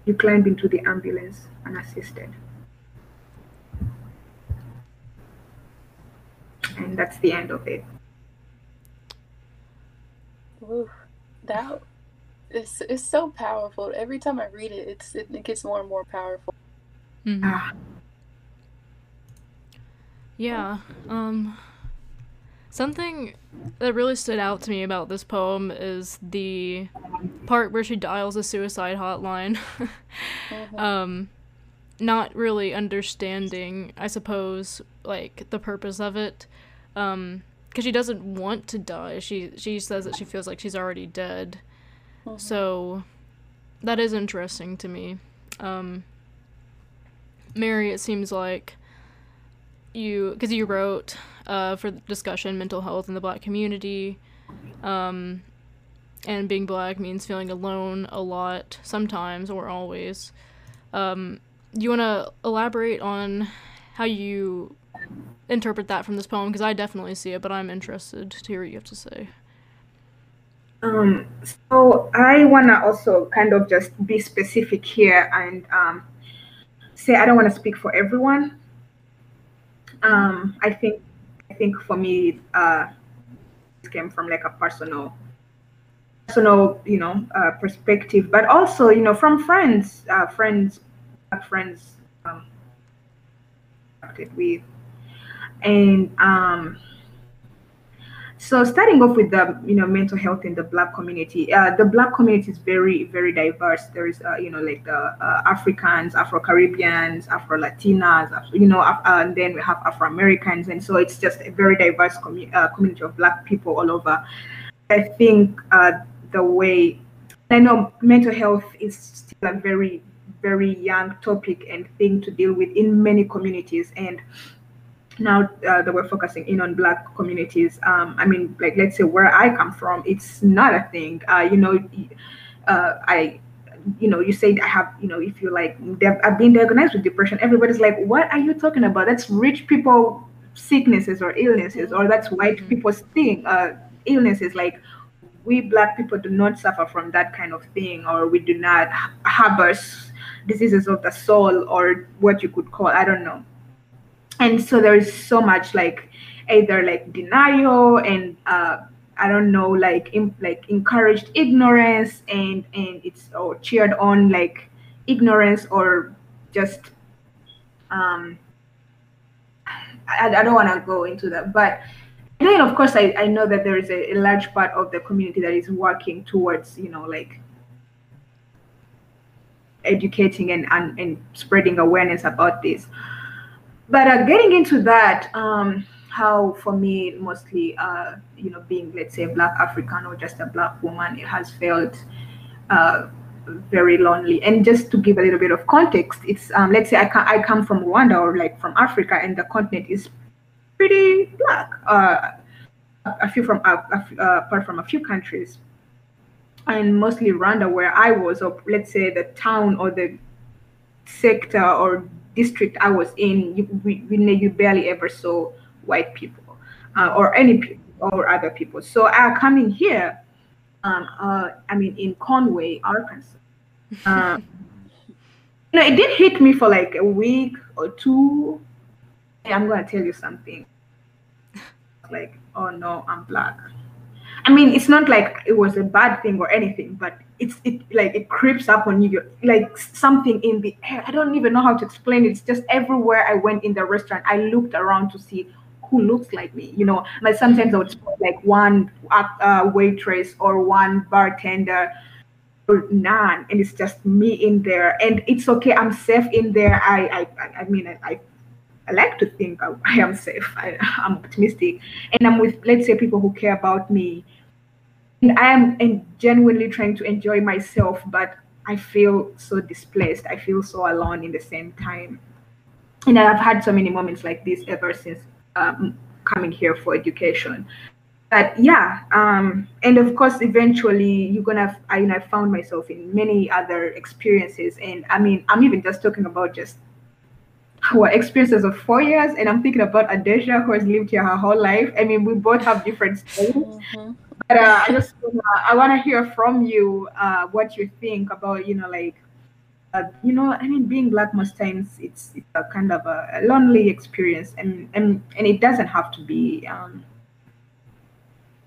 You climb into the ambulance unassisted. And that's the end of it. That is it's so powerful. Every time I read it, it's it, it gets more and more powerful. Mhm. Ah, Yeah. Um Something that really stood out to me about this poem is the part where she dials a suicide hotline. mm-hmm. um, not really understanding, I suppose, like the purpose of it. Um, because she doesn't want to die. She she says that she feels like she's already dead. Mm-hmm. So that is interesting to me. Um, Mary, it seems like you because you wrote uh, for discussion mental health in the black community um, and being black means feeling alone a lot sometimes or always um, you want to elaborate on how you interpret that from this poem because i definitely see it but i'm interested to hear what you have to say um, so i want to also kind of just be specific here and um, say i don't want to speak for everyone. Um, I think I think for me, uh, it came from like a personal personal you know uh, perspective, but also you know from friends, uh, friends, friends um, with, and um, so starting off with the you know mental health in the black community uh, the black community is very very diverse. There is uh, you know like the uh, africans afro-caribbeans afro-latinas you know uh, and then we have afro-americans. And so it's just a very diverse commu- uh, community of black people all over. I think uh, the way i know mental health is still a very very young topic and thing to deal with in many communities. And now uh, that we're focusing in on black communities um, i mean like let's say where i come from it's not a thing. Uh, you know uh, i you know you say i have you know if you like i've been diagnosed with depression everybody's like what are you talking about? That's rich people sicknesses or illnesses or that's white mm-hmm. people's thing uh, illnesses. Like we black people do not suffer from that kind of thing or we do not harbor diseases of the soul or what you could call i don't know and so there is so much like either like denial and uh, I don't know, like in, like encouraged ignorance and and it's cheered on like ignorance or just um I, I don't want to go into that, but then of course I, I know that there is a, a large part of the community that is working towards you know like educating and, and, and spreading awareness about this but uh, getting into that um, how for me mostly uh, you know being let's say a black african or just a black woman it has felt uh, very lonely. And just to give a little bit of context it's um, let's say I, ca- I come from rwanda or like from africa and the continent is pretty black uh, a few from uh, apart from a few countries. And mostly rwanda where i was or let's say the town or the sector or district I was in, you, we, we, you barely ever saw white people uh, or any people or other people. So uh, coming here, um, uh, I mean, in Conway, Arkansas, uh, you know, it did hit me for like a week or two. Hey, I'm gonna tell you something. Like, oh no, I'm black. I mean, it's not like it was a bad thing or anything, but it's it like it creeps up on you. Like something in the air. I don't even know how to explain it. It's just everywhere i went in the restaurant i looked around to see who looks like me you know? Like sometimes i would spot like one uh, waitress or one bartender or none and it's just me in there. And it's okay i'm safe in there. I i i mean i, I like to think I, I am safe. I, I'm optimistic, and I'm with, let's say, people who care about me and I am genuinely trying to enjoy myself, but I feel so displaced. I feel so alone in the same time. And I've had so many moments like this ever since um, coming here for education. But yeah, um, and of course, eventually you're gonna. I, I found myself in many other experiences, and I mean, I'm even just talking about just our experiences of four years, and I'm thinking about Adasia, who has lived here her whole life. I mean, we both have different stories. Mm-hmm but uh, I just uh, I want to hear from you uh, what you think about you know like uh, you know I mean being black most times it's, it's a kind of a, a, lonely experience and and and it doesn't have to be um,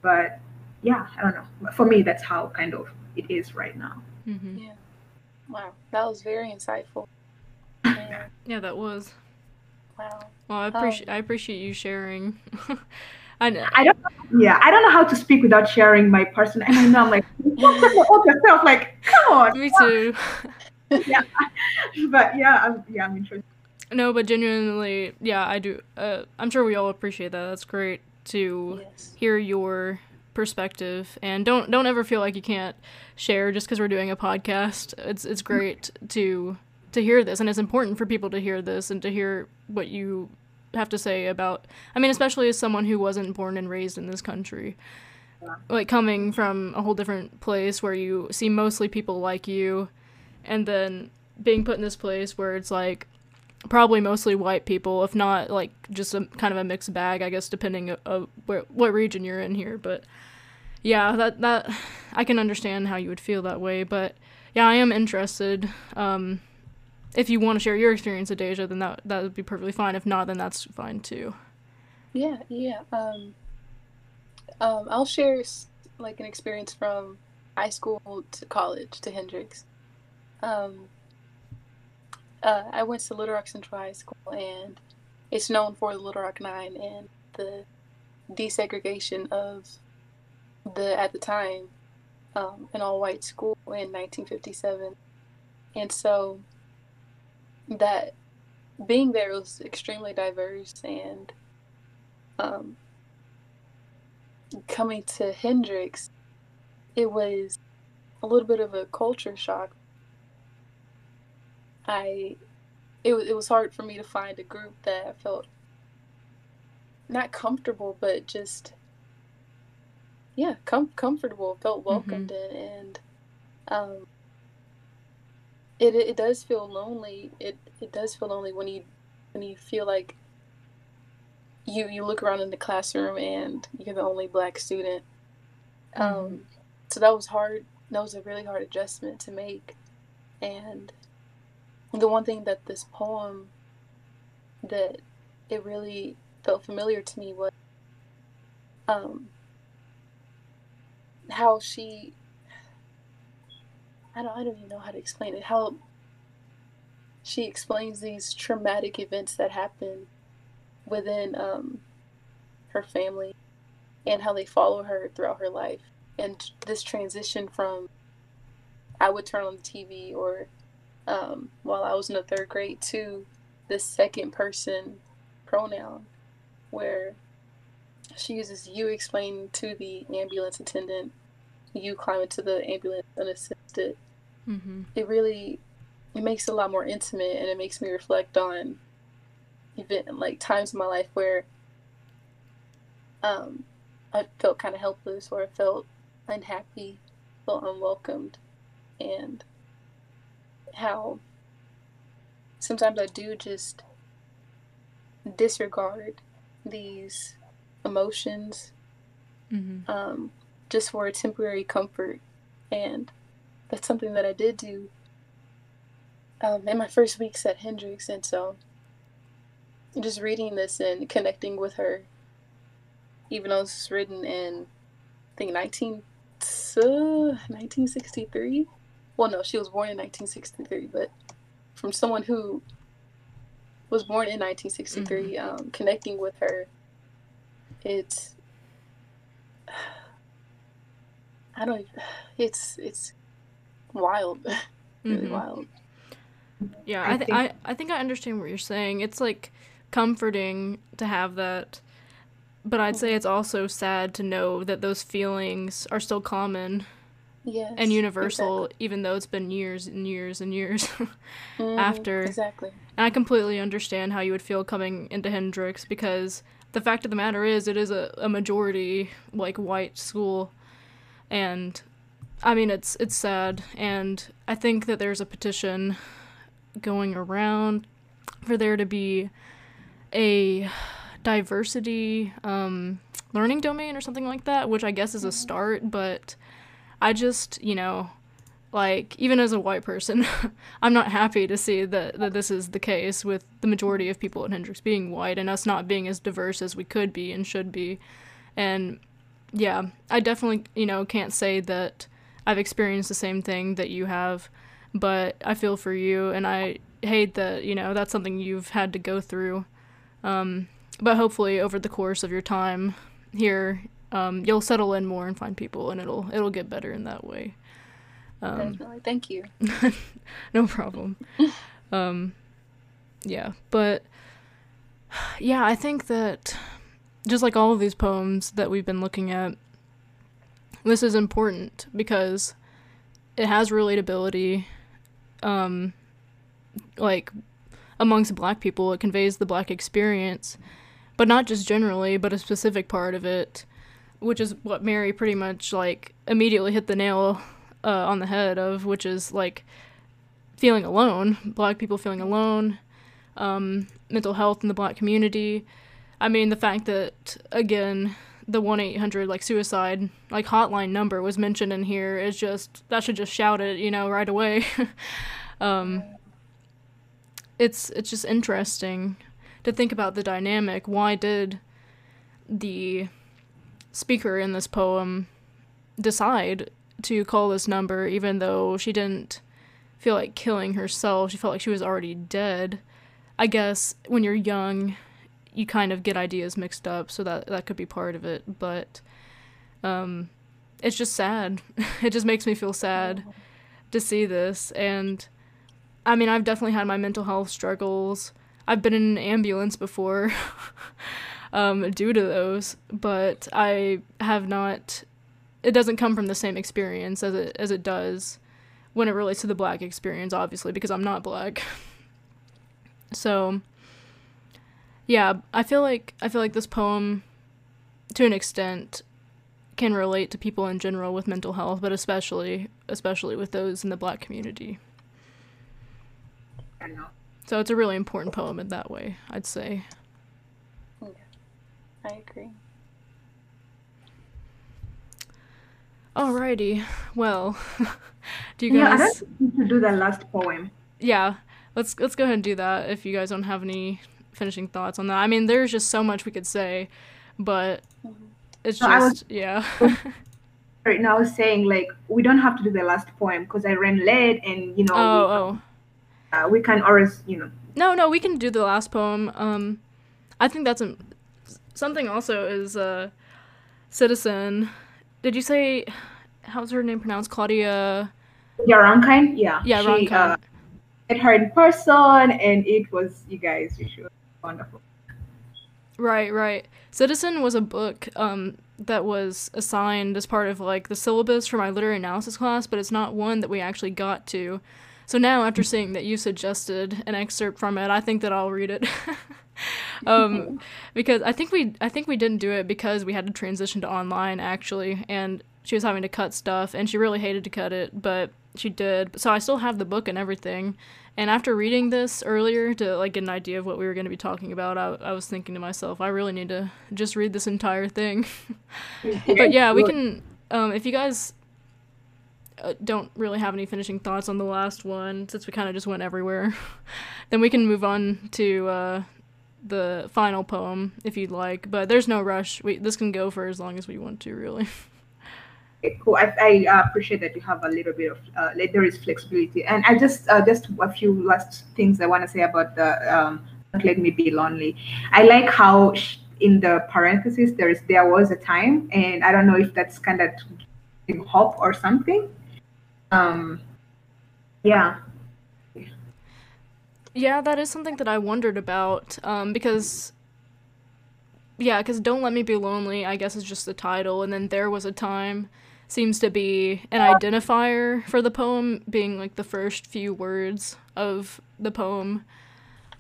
but yeah I don't know for me that's how kind of it is right now. Mm-hmm. Yeah. Wow, that was very insightful. Yeah, that was. Wow. Well, I appreciate um, I appreciate you sharing. I know. I don't. Yeah, I don't know how to speak without sharing my personal. And I know I'm like, about yourself. Like, come on. Me too. yeah, but yeah, I'm, yeah, I'm interested. No, but genuinely, yeah, I do. Uh, I'm sure we all appreciate that. That's great to Yes. hear your perspective, and don't don't ever feel like you can't share just because we're doing a podcast. It's it's great to to hear this, and it's important for people to hear this and to hear what you have to say about. I mean, especially as someone who wasn't born and raised in this country, Yeah. like coming from a whole different place where you see mostly people like you, and then being put in this place where it's like probably mostly white people, if not like just a kind of a mixed bag, I guess, depending of where what region you're in here. But yeah, that that I can understand how you would feel that way. But yeah, I am interested. Um, if you want to share your experience Adasia, then that that would be perfectly fine. If not, then that's fine too. Yeah, yeah. Um, um, I'll share like an experience from high school to college to Hendrix. Um, uh, I went to Little Rock Central High School, and it's known for the Little Rock Nine and the desegregation of the at the time um, an all-white school in 1957, and so that being there was extremely diverse and um, coming to Hendrix, it was a little bit of a culture shock. I, it was it was hard for me to find a group that I felt not comfortable, but just yeah, com- comfortable, felt welcomed in, and um, it it does feel lonely. It it does feel lonely when you when you feel like you you look around in the classroom and you're the only black student. Um, so that was hard. That was a really hard adjustment to make. And the one thing that this poem that it really felt familiar to me was um, how she I don't I don't even know how to explain it. How she explains these traumatic events that happen within um, her family and how they follow her throughout her life and this transition from i would turn on the tv or um, while i was in the third grade to the second person pronoun where she uses you explaining to the ambulance attendant you climb into the ambulance unassisted Mm-hmm. it really it makes it a lot more intimate and it makes me reflect on event like times in my life where um I felt kind of helpless or I felt unhappy, felt unwelcomed and how sometimes I do just disregard these emotions Mm-hmm. um, just for a temporary comfort. And that's something that I did do um, in my first weeks at Hendrix. And so just reading this and connecting with her, even though it's written in, I think, 19, uh, 1963. Well, no, she was born in 1963, but from someone who was born in 1963, um, connecting with her, it's I don't. It's it's wild, really Mhm. wild. Yeah, I I, th- think- I I think I understand what you're saying. It's like comforting to have that, but I'd say it's also sad to know that those feelings are still common Yes, and universal, even though it's been years and years and years. Mhm, after- exactly. And I completely understand how you would feel coming into Hendrix because the fact of the matter is, it is a, a majority like white school, and I mean it's it's sad, and I think that there's a petition going around for there to be a diversity um, learning domain or something like that, which I guess is a start, but I just you know like even as a white person i'm not happy to see that, that this is the case with the majority of people at hendrix being white and us not being as diverse as we could be and should be. And yeah i definitely you know can't say that i've experienced the same thing that you have but i feel for you and i hate that you know that's something you've had to go through um, but hopefully over the course of your time here, um, you'll settle in more and find people, and it'll it'll get better in that way. Um, Definitely, thank you. no problem. um, yeah, but yeah, I think that just like all of these poems that we've been looking at, this is important because it has relatability. Um, like amongst black people, it conveys the black experience, but not just generally, but a specific part of it, which is what Mary pretty much like immediately hit the nail uh, on the head of, which is like feeling alone, black people feeling alone, um, mental health in the black community. I mean, the fact that again the one eight hundred like suicide like hotline number was mentioned in here is just that should just shout it, you know, right away. um, it's it's just interesting to think about the dynamic. Why did the speaker in this poem decide to call this number even though she didn't feel like killing herself? She felt like she was already dead. I guess when you're young, you kind of get ideas mixed up, so that that could be part of it. But um, it's just sad. it just makes me feel sad to see this. And I mean, I've definitely had my mental health struggles. I've been in an ambulance before um, due to those, but I have not. It doesn't come from the same experience as it as it does when it relates to the black experience, obviously, because I'm not black. So yeah, I feel like I feel like this poem to an extent can relate to people in general with mental health, but especially especially with those in the black community. So it's a really important poem in that way, I'd say. Yeah, I agree. Alrighty. Well, do you guys? Yeah, I don't to do the last poem. Yeah, let's let's go ahead and do that if you guys don't have any finishing thoughts on that. I mean, there's just so much we could say, but it's just was, yeah. right now, I was saying like we don't have to do the last poem because I ran late, and you know. Oh, we, oh. Uh, we can always, you know. No, no, we can do the last poem. Um, I think that's a, something. Also, is uh, citizen. Did you say how's her name pronounced? Claudia. Yeah. Yeah. Yeah, she, Rankine. Uh, met her in person, and it was you guys. You should wonderful. Right, right. Citizen was a book um, that was assigned as part of like the syllabus for my literary analysis class, but it's not one that we actually got to. So now, after seeing that you suggested an excerpt from it, I think that I'll read it. um, because I think we I think we didn't do it because we had to transition to online actually, and she was having to cut stuff, and she really hated to cut it, but she did. So I still have the book and everything. And after reading this earlier to like get an idea of what we were going to be talking about, I, I was thinking to myself, I really need to just read this entire thing. but yeah, we can. Um, if you guys uh, don't really have any finishing thoughts on the last one, since we kind of just went everywhere, then we can move on to uh, the final poem if you'd like. But there's no rush. We this can go for as long as we want to, really. cool. I, I uh, appreciate that you have a little bit of uh, there is flexibility, and I just uh, just a few last things I want to say about the um, "Don't Let Me Be Lonely." I like how in the parentheses there is there was a time, and I don't know if that's kind of hope or something. Um, yeah. Yeah, that is something that I wondered about um, because yeah, because Don't Let Me Be Lonely, I guess, is just the title. And then There Was a Time seems to be an identifier for the poem, being like the first few words of the poem.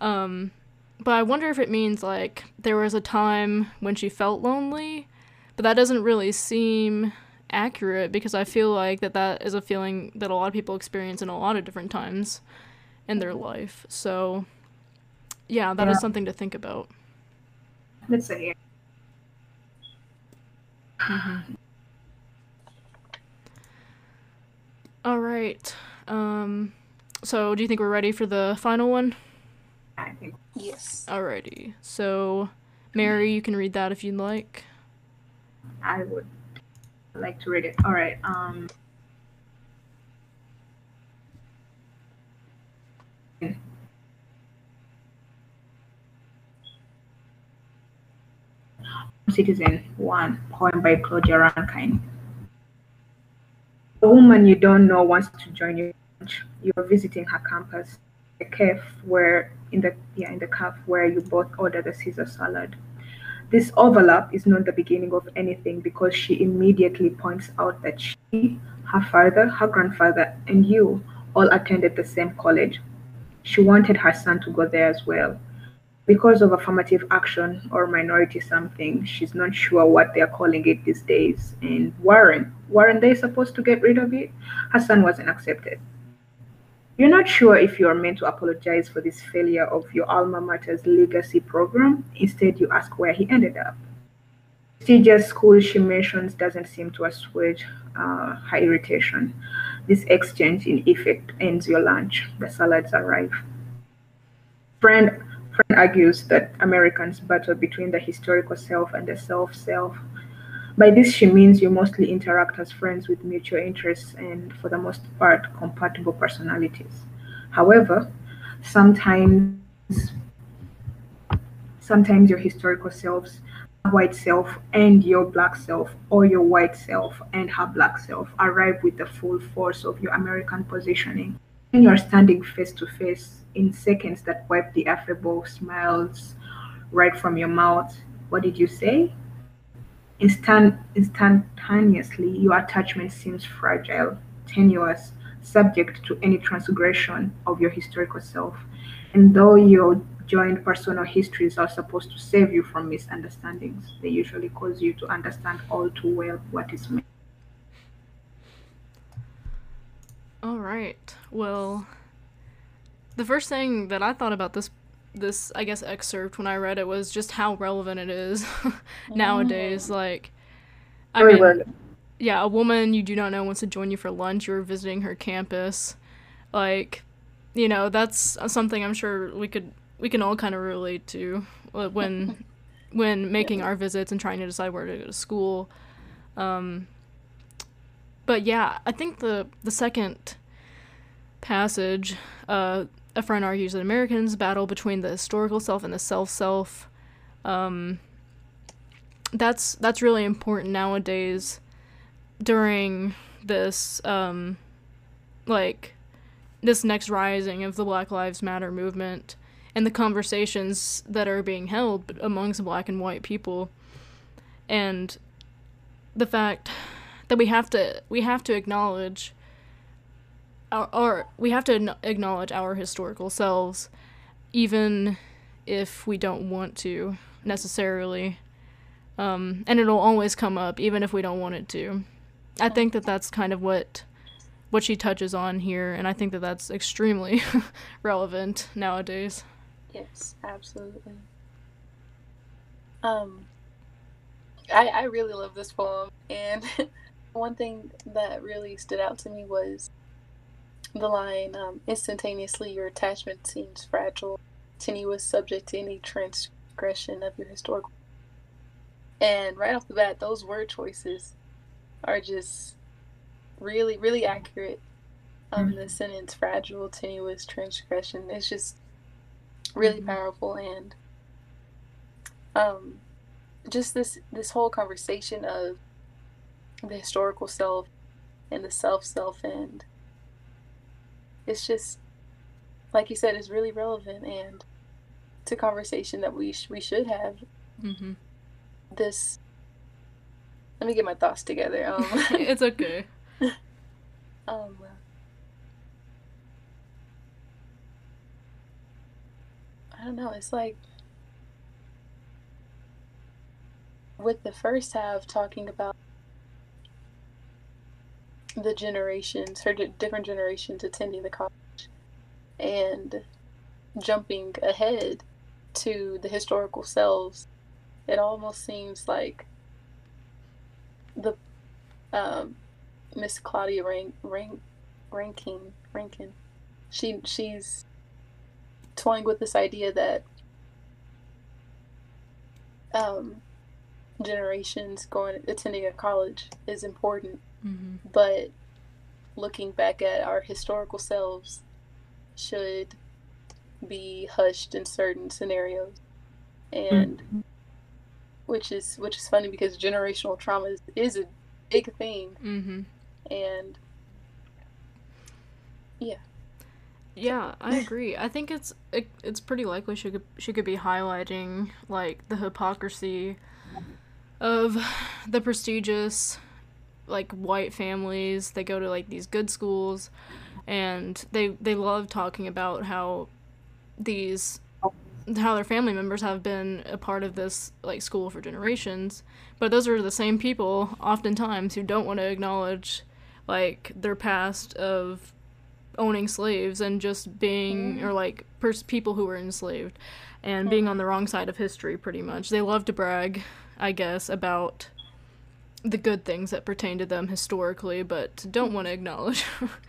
Um, but I wonder if it means like there was a time when she felt lonely, but that doesn't really seem accurate because I feel like that that is a feeling that a lot of people experience in a lot of different times in their life. So, yeah, that yeah. is something to think about. Let's say. Mm-hmm. All right. Um, so do you think we're ready for the final one? I think yes. Alrighty. So, Mary, you can read that if you'd like. I would like to read it. All right. Um. Citizen 1, poem by Claudia Rankine. A woman you don't know wants to join you. You're visiting her campus, the cafe where in the yeah in the cafe where you both order the Caesar salad. This overlap is not the beginning of anything because she immediately points out that she, her father, her grandfather, and you all attended the same college. She wanted her son to go there as well because of affirmative action or minority something. She's not sure what they're calling it these days. And Warren, weren't they supposed to get rid of it? Her son wasn't accepted. You're not sure if you are meant to apologize for this failure of your alma mater's legacy program. Instead, you ask where he ended up. Prestigious school she mentions doesn't seem to assuage uh, her irritation. This exchange, in effect, ends your lunch. The salads arrive. Friend Friend argues that Americans battle between the historical self and the self self. By this, she means you mostly interact as friends with mutual interests and, for the most part, compatible personalities. However, sometimes sometimes your historical selves white self and your black self or your white self and her black self arrive with the full force of your American positioning. and you're standing face to face in seconds that wipe the affable smiles right from your mouth. What did you say? Instant, instantaneously, your attachment seems fragile, tenuous, subject to any transgression of your historical self. And though your joint personal histories are supposed to save you from misunderstandings, they usually cause you to understand all too well what is meant. All right. Well, the first thing that I thought about this this I guess excerpt when I read it was just how relevant it is nowadays. Like, I Very mean, relevant. yeah, a woman you do not know wants to join you for lunch. You're visiting her campus, like, you know, that's something I'm sure we could we can all kind of relate to uh, when when making our visits and trying to decide where to go to school. Um, but yeah, I think the the second passage, uh, a friend argues that Americans battle between the historical self and the self self. Um, that's that's really important nowadays during this um, like this next rising of the Black Lives Matter movement and the conversations that are being held amongst black and white people and the fact that we have to we have to acknowledge our, or we have to acknowledge our historical selves even if we don't want to necessarily. Um, and it'll always come up even if we don't want it to. I think that that's kind of what what she touches on here and i think that that's extremely relevant nowadays. Yes, absolutely. Um, I I really love this poem, and one thing that really stood out to me was the line um, instantaneously your attachment seems fragile. Tenuous subject to any transgression of your historical and right off the bat those word choices are just really really accurate. Um the sentence fragile tenuous transgression it's just really Mhm. powerful and um just this this whole conversation of the historical self and the self self and it's just like you said it's really relevant and it's a conversation that we sh- we should have. Mm-hmm. this let me get my thoughts together um. It's okay. Um I don't know it's like with the first half talking about the generations her di- different generations attending the college and jumping ahead to the historical selves it almost seems like the um, Miss Claudia Rank, Rank, Rankin Rankin she she's toying with this idea that um, generations going attending a college is important mm-hmm. but looking back at our historical selves should be hushed in certain scenarios and which is which is funny because generational trauma is, is a big thing, Mm-hmm. and yeah, Yeah, I agree. I think it's it, it's pretty likely she could she could be highlighting like the hypocrisy of the prestigious like white families. They go to like these good schools and they they love talking about how these how their family members have been a part of this like school for generations. But those are the same people oftentimes who don't want to acknowledge like their past of owning slaves and just being mm-hmm. or like pers- people who were enslaved and mm-hmm. being on the wrong side of history pretty much they love to brag i guess about the good things that pertain to them historically but don't want to acknowledge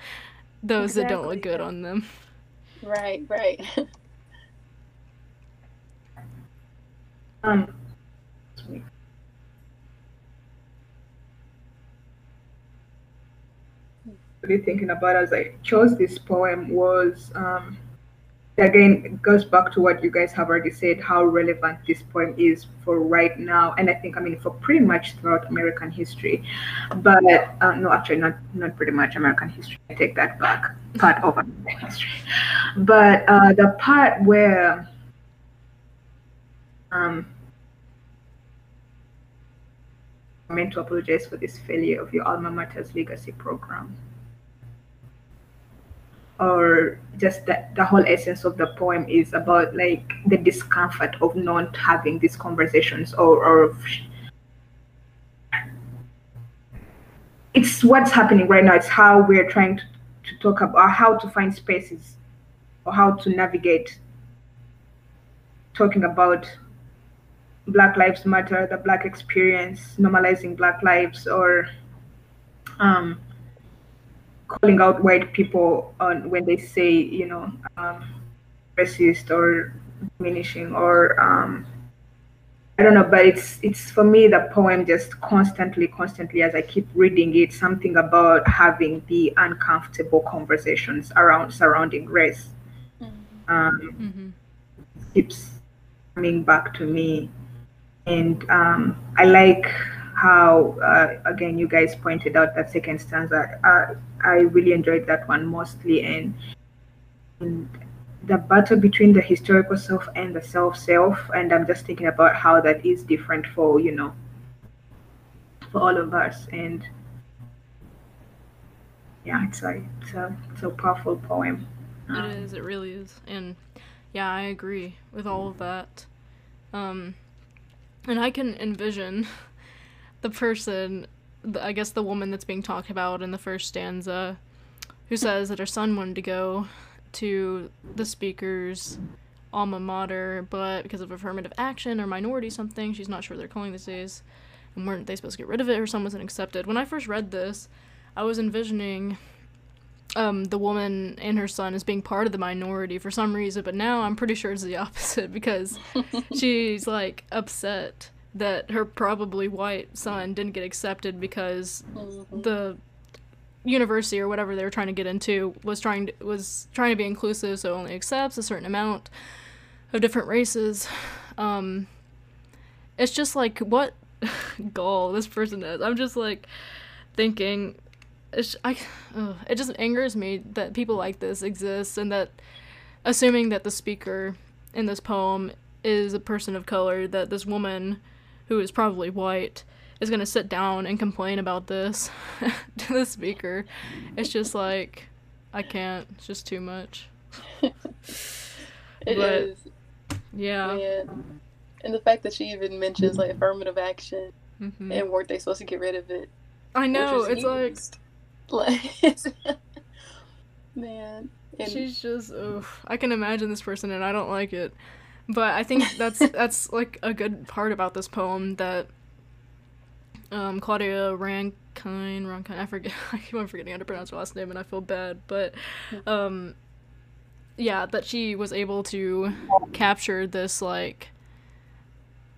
those that don't look good on them right, right. Um, really thinking about as I chose this poem was um, again it goes back to what you guys have already said how relevant this poem is for right now and I think I mean for pretty much throughout American history. But uh, no actually not not pretty much American history. I take that back. Part of American history. But uh, the part where um, I meant to apologize for this failure of your alma mater's legacy program or just that the whole essence of the poem is about like the discomfort of not having these conversations or or it's what's happening right now. It's how we're trying to, to talk about how to find spaces or how to navigate talking about black lives matter the black experience normalizing black lives or um, calling out white people on when they say you know um, racist or diminishing or um, I don't know, but it's it's for me the poem just constantly, constantly as I keep reading it, something about having the uncomfortable conversations around surrounding race um, mm-hmm. keeps coming back to me, and um, I like how uh, again you guys pointed out that second stanza. Uh, I really enjoyed that one mostly, and, and the battle between the historical self and the self self and i'm just thinking about how that is different for you know for all of us and yeah it's a it's a, it's a powerful poem It Um, is. It really is. And yeah, I agree with all of that. Um, and I can envision the person, I guess the woman that's being talked about in the first stanza, who says that her son wanted to go to the speaker's alma mater, but because of affirmative action or minority something, she's not sure what they're calling these days, and weren't they supposed to get rid of it? Her son wasn't accepted. When I first read this, I was envisioning um, the woman and her son as being part of the minority for some reason, but now I'm pretty sure it's the opposite because she's like upset that her probably white son didn't get accepted because Mhm. the university or whatever they were trying to get into was trying to was trying to be inclusive, so only accepts a certain amount of different races. Um, it's just like what goal this person is. I'm just like thinking, it's, I, ugh, it just angers me that people like this exist and that assuming that the speaker in this poem is a person of color, that this woman who is probably white is gonna sit down and complain about this to the speaker. It's just like I can't. It's just too much. It But- is, Yeah. man. And the fact that she even mentions like affirmative action hmm and weren't they supposed to get rid of it? I know. It's like used. like, man. And she's just. Ugh, I can imagine this person, and I don't like it. But I think that's that's like a good part about this poem that um, Claudia Rankine, Rankine, I forget, I keep on forgetting how to pronounce her last name, and I feel bad. But um, yeah, that she was able to capture this like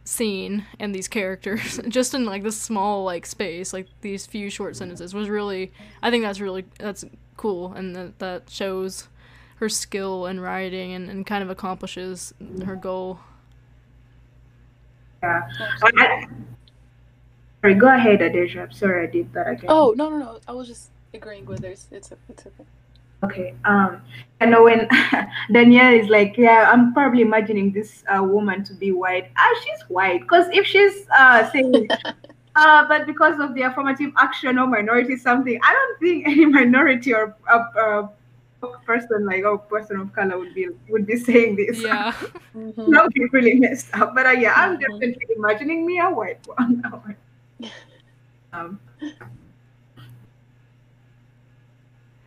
scene and these characters just in like this small like space, like these few short sentences was really. I think that's really that's cool, and that that shows her skill in writing and, and kind of accomplishes her goal. Yeah. I, sorry, go ahead, Adasia. I'm sorry I did that again. Oh no no no! I was just agreeing with her. It's it's, it's okay. Okay. Um, I know when Danielle is like, yeah, I'm probably imagining this uh, woman to be white. Ah, she's white. Because if she's uh, saying, uh, but because of the affirmative action or minority something, I don't think any minority or uh, uh, person like or person of color would be would be saying this. Yeah. Mhm. that would be really messed up. But uh, yeah, I'm Mhm. definitely imagining me a white one. um,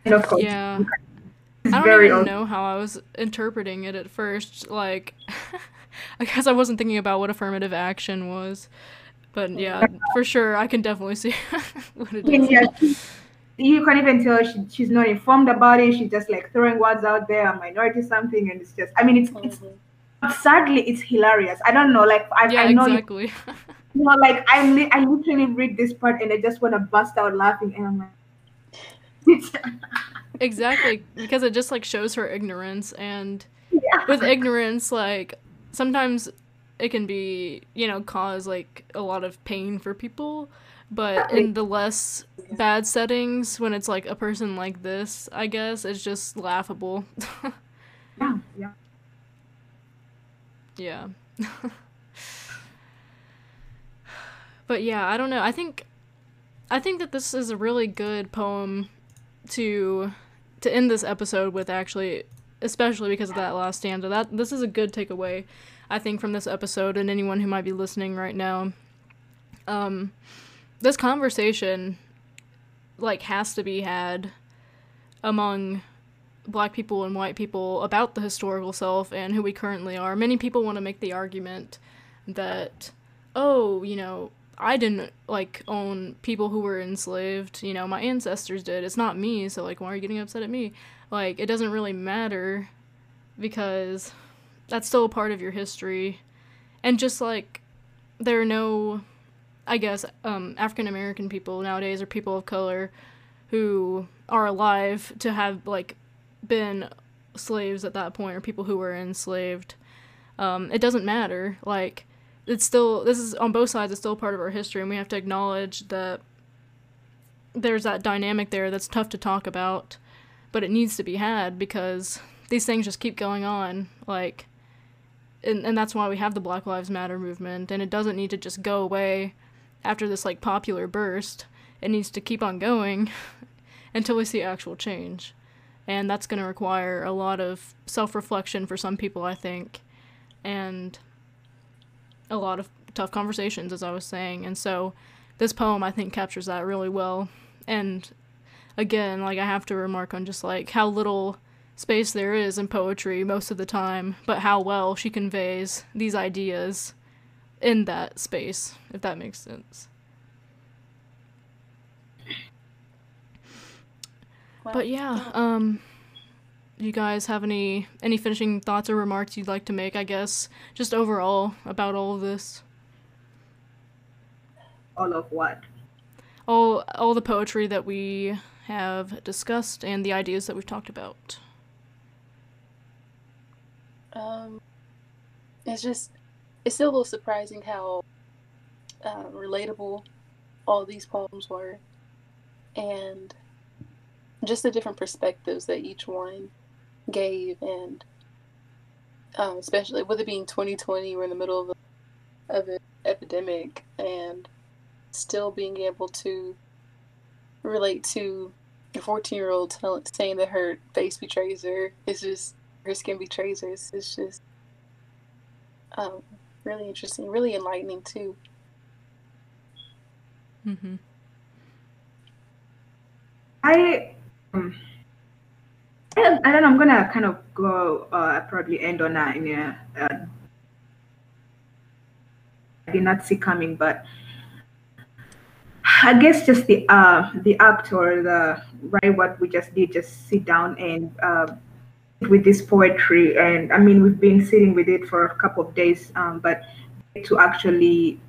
and of course, Yeah. it's I don't very even old. know how I was interpreting it at first. Like, I guess I wasn't thinking about what affirmative action was. But yeah, for sure, I can definitely see what it I mean, is. yeah, she- you can't even tell she, she's not informed about it. She's just like throwing words out there, a minority something, and it's just. I mean, it's it's Mhm. sadly it's hilarious. I don't know, like I, Yeah, I know, you exactly. know, like I li- I literally read this part and I just want to bust out laughing, and I'm like, exactly, because it just like shows her ignorance and yeah. with ignorance like sometimes it can be, you know, cause like a lot of pain for people, but in the less bad settings when it's like a person like this, I guess it's just laughable. yeah, yeah. Yeah. but yeah, I don't know. I think I think that this is a really good poem to to end this episode with actually especially because of that last stanza. That this is a good takeaway I think from this episode and anyone who might be listening right now. Um this conversation like has to be had among black people and white people about the historical self and who we currently are. Many people want to make the argument that, oh, you know, I didn't like own people who were enslaved. You know, my ancestors did. It's not me. So like, why are you getting upset at me? Like, it doesn't really matter because that's still a part of your history. And just like, there are no, I guess, um, African American people nowadays or people of color who are alive to have like been slaves at that point or people who were enslaved um, it doesn't matter. Like it's still this is on both sides it's still part of our history and we have to acknowledge that there's that dynamic there that's tough to talk about but it needs to be had because these things just keep going on like and, and that's why we have the black lives matter movement and it doesn't need to just go away after this like popular burst it needs to keep on going until we see actual change. And that's going to require a lot of self-reflection for some people i think and a lot of tough conversations as i was saying. And so this poem i think captures that really well. And again like i have to remark on just like how little space there is in poetry most of the time but how well she conveys these ideas in that space if that makes sense Wow. But yeah, um you guys have any any finishing thoughts or remarks you'd like to make, I guess, just overall about all of this? All of what? All all the poetry that we have discussed and the ideas that we've talked about. Um, it's just, it's still a little surprising how uh, relatable all these poems were, and just the different perspectives that each one gave, and um, especially with it being 2020, we're in the middle of a, of an epidemic, and still being able to relate to a 14 year old saying that her face betrays her it's just her skin betrays her. It's, it's just um, really interesting, really enlightening too. Mm-hmm. I, um, I, don't, I don't know. I'm gonna kind of go. Uh, probably end on that. in a. Uh, I did not see coming, but I guess just the uh the act or the right what we just did, just sit down and uh, with this poetry, and I mean we've been sitting with it for a couple of days, um, but to actually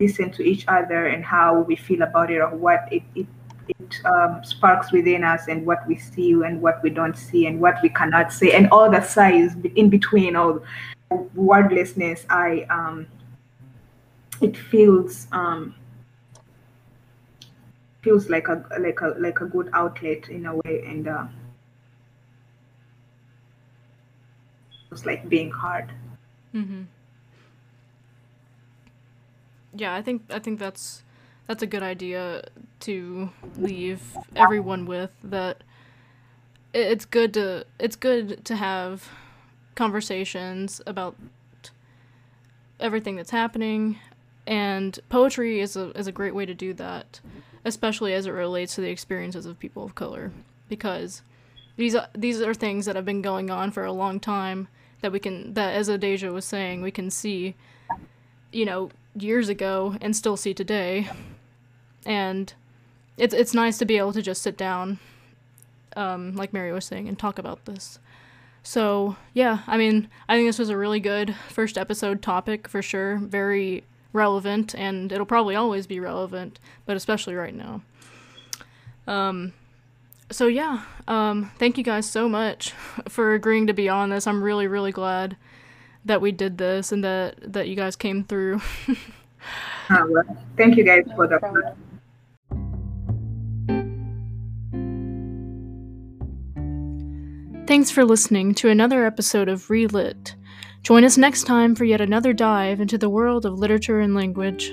listen to each other and how we feel about it or what it, it it um, sparks within us and what we see and what we don't see and what we cannot say and all the sides in between all wordlessness i um it feels um, feels like a like a like a good outlet in a way, and uh, it's like being hard. Mm-hmm. Yeah, I think I think that's that's a good idea to leave everyone with that it's good to it's good to have conversations about everything that's happening and poetry is a is a great way to do that especially as it relates to the experiences of people of color because these are, these are things that have been going on for a long time that we can that as Adasia was saying we can see you know years ago and still see today. And it's it's nice to be able to just sit down um, like Mary was saying and talk about this. So yeah I mean I think this was a really good first episode topic for sure. Very relevant and it'll probably always be relevant but especially right now. Um so yeah um thank you guys so much for agreeing to be on this i'm really really glad that we did this and that that you guys came through uh, well, thank you guys for the Thanks for listening to another episode of Relit. Join us next time for yet another dive into the world of literature and language.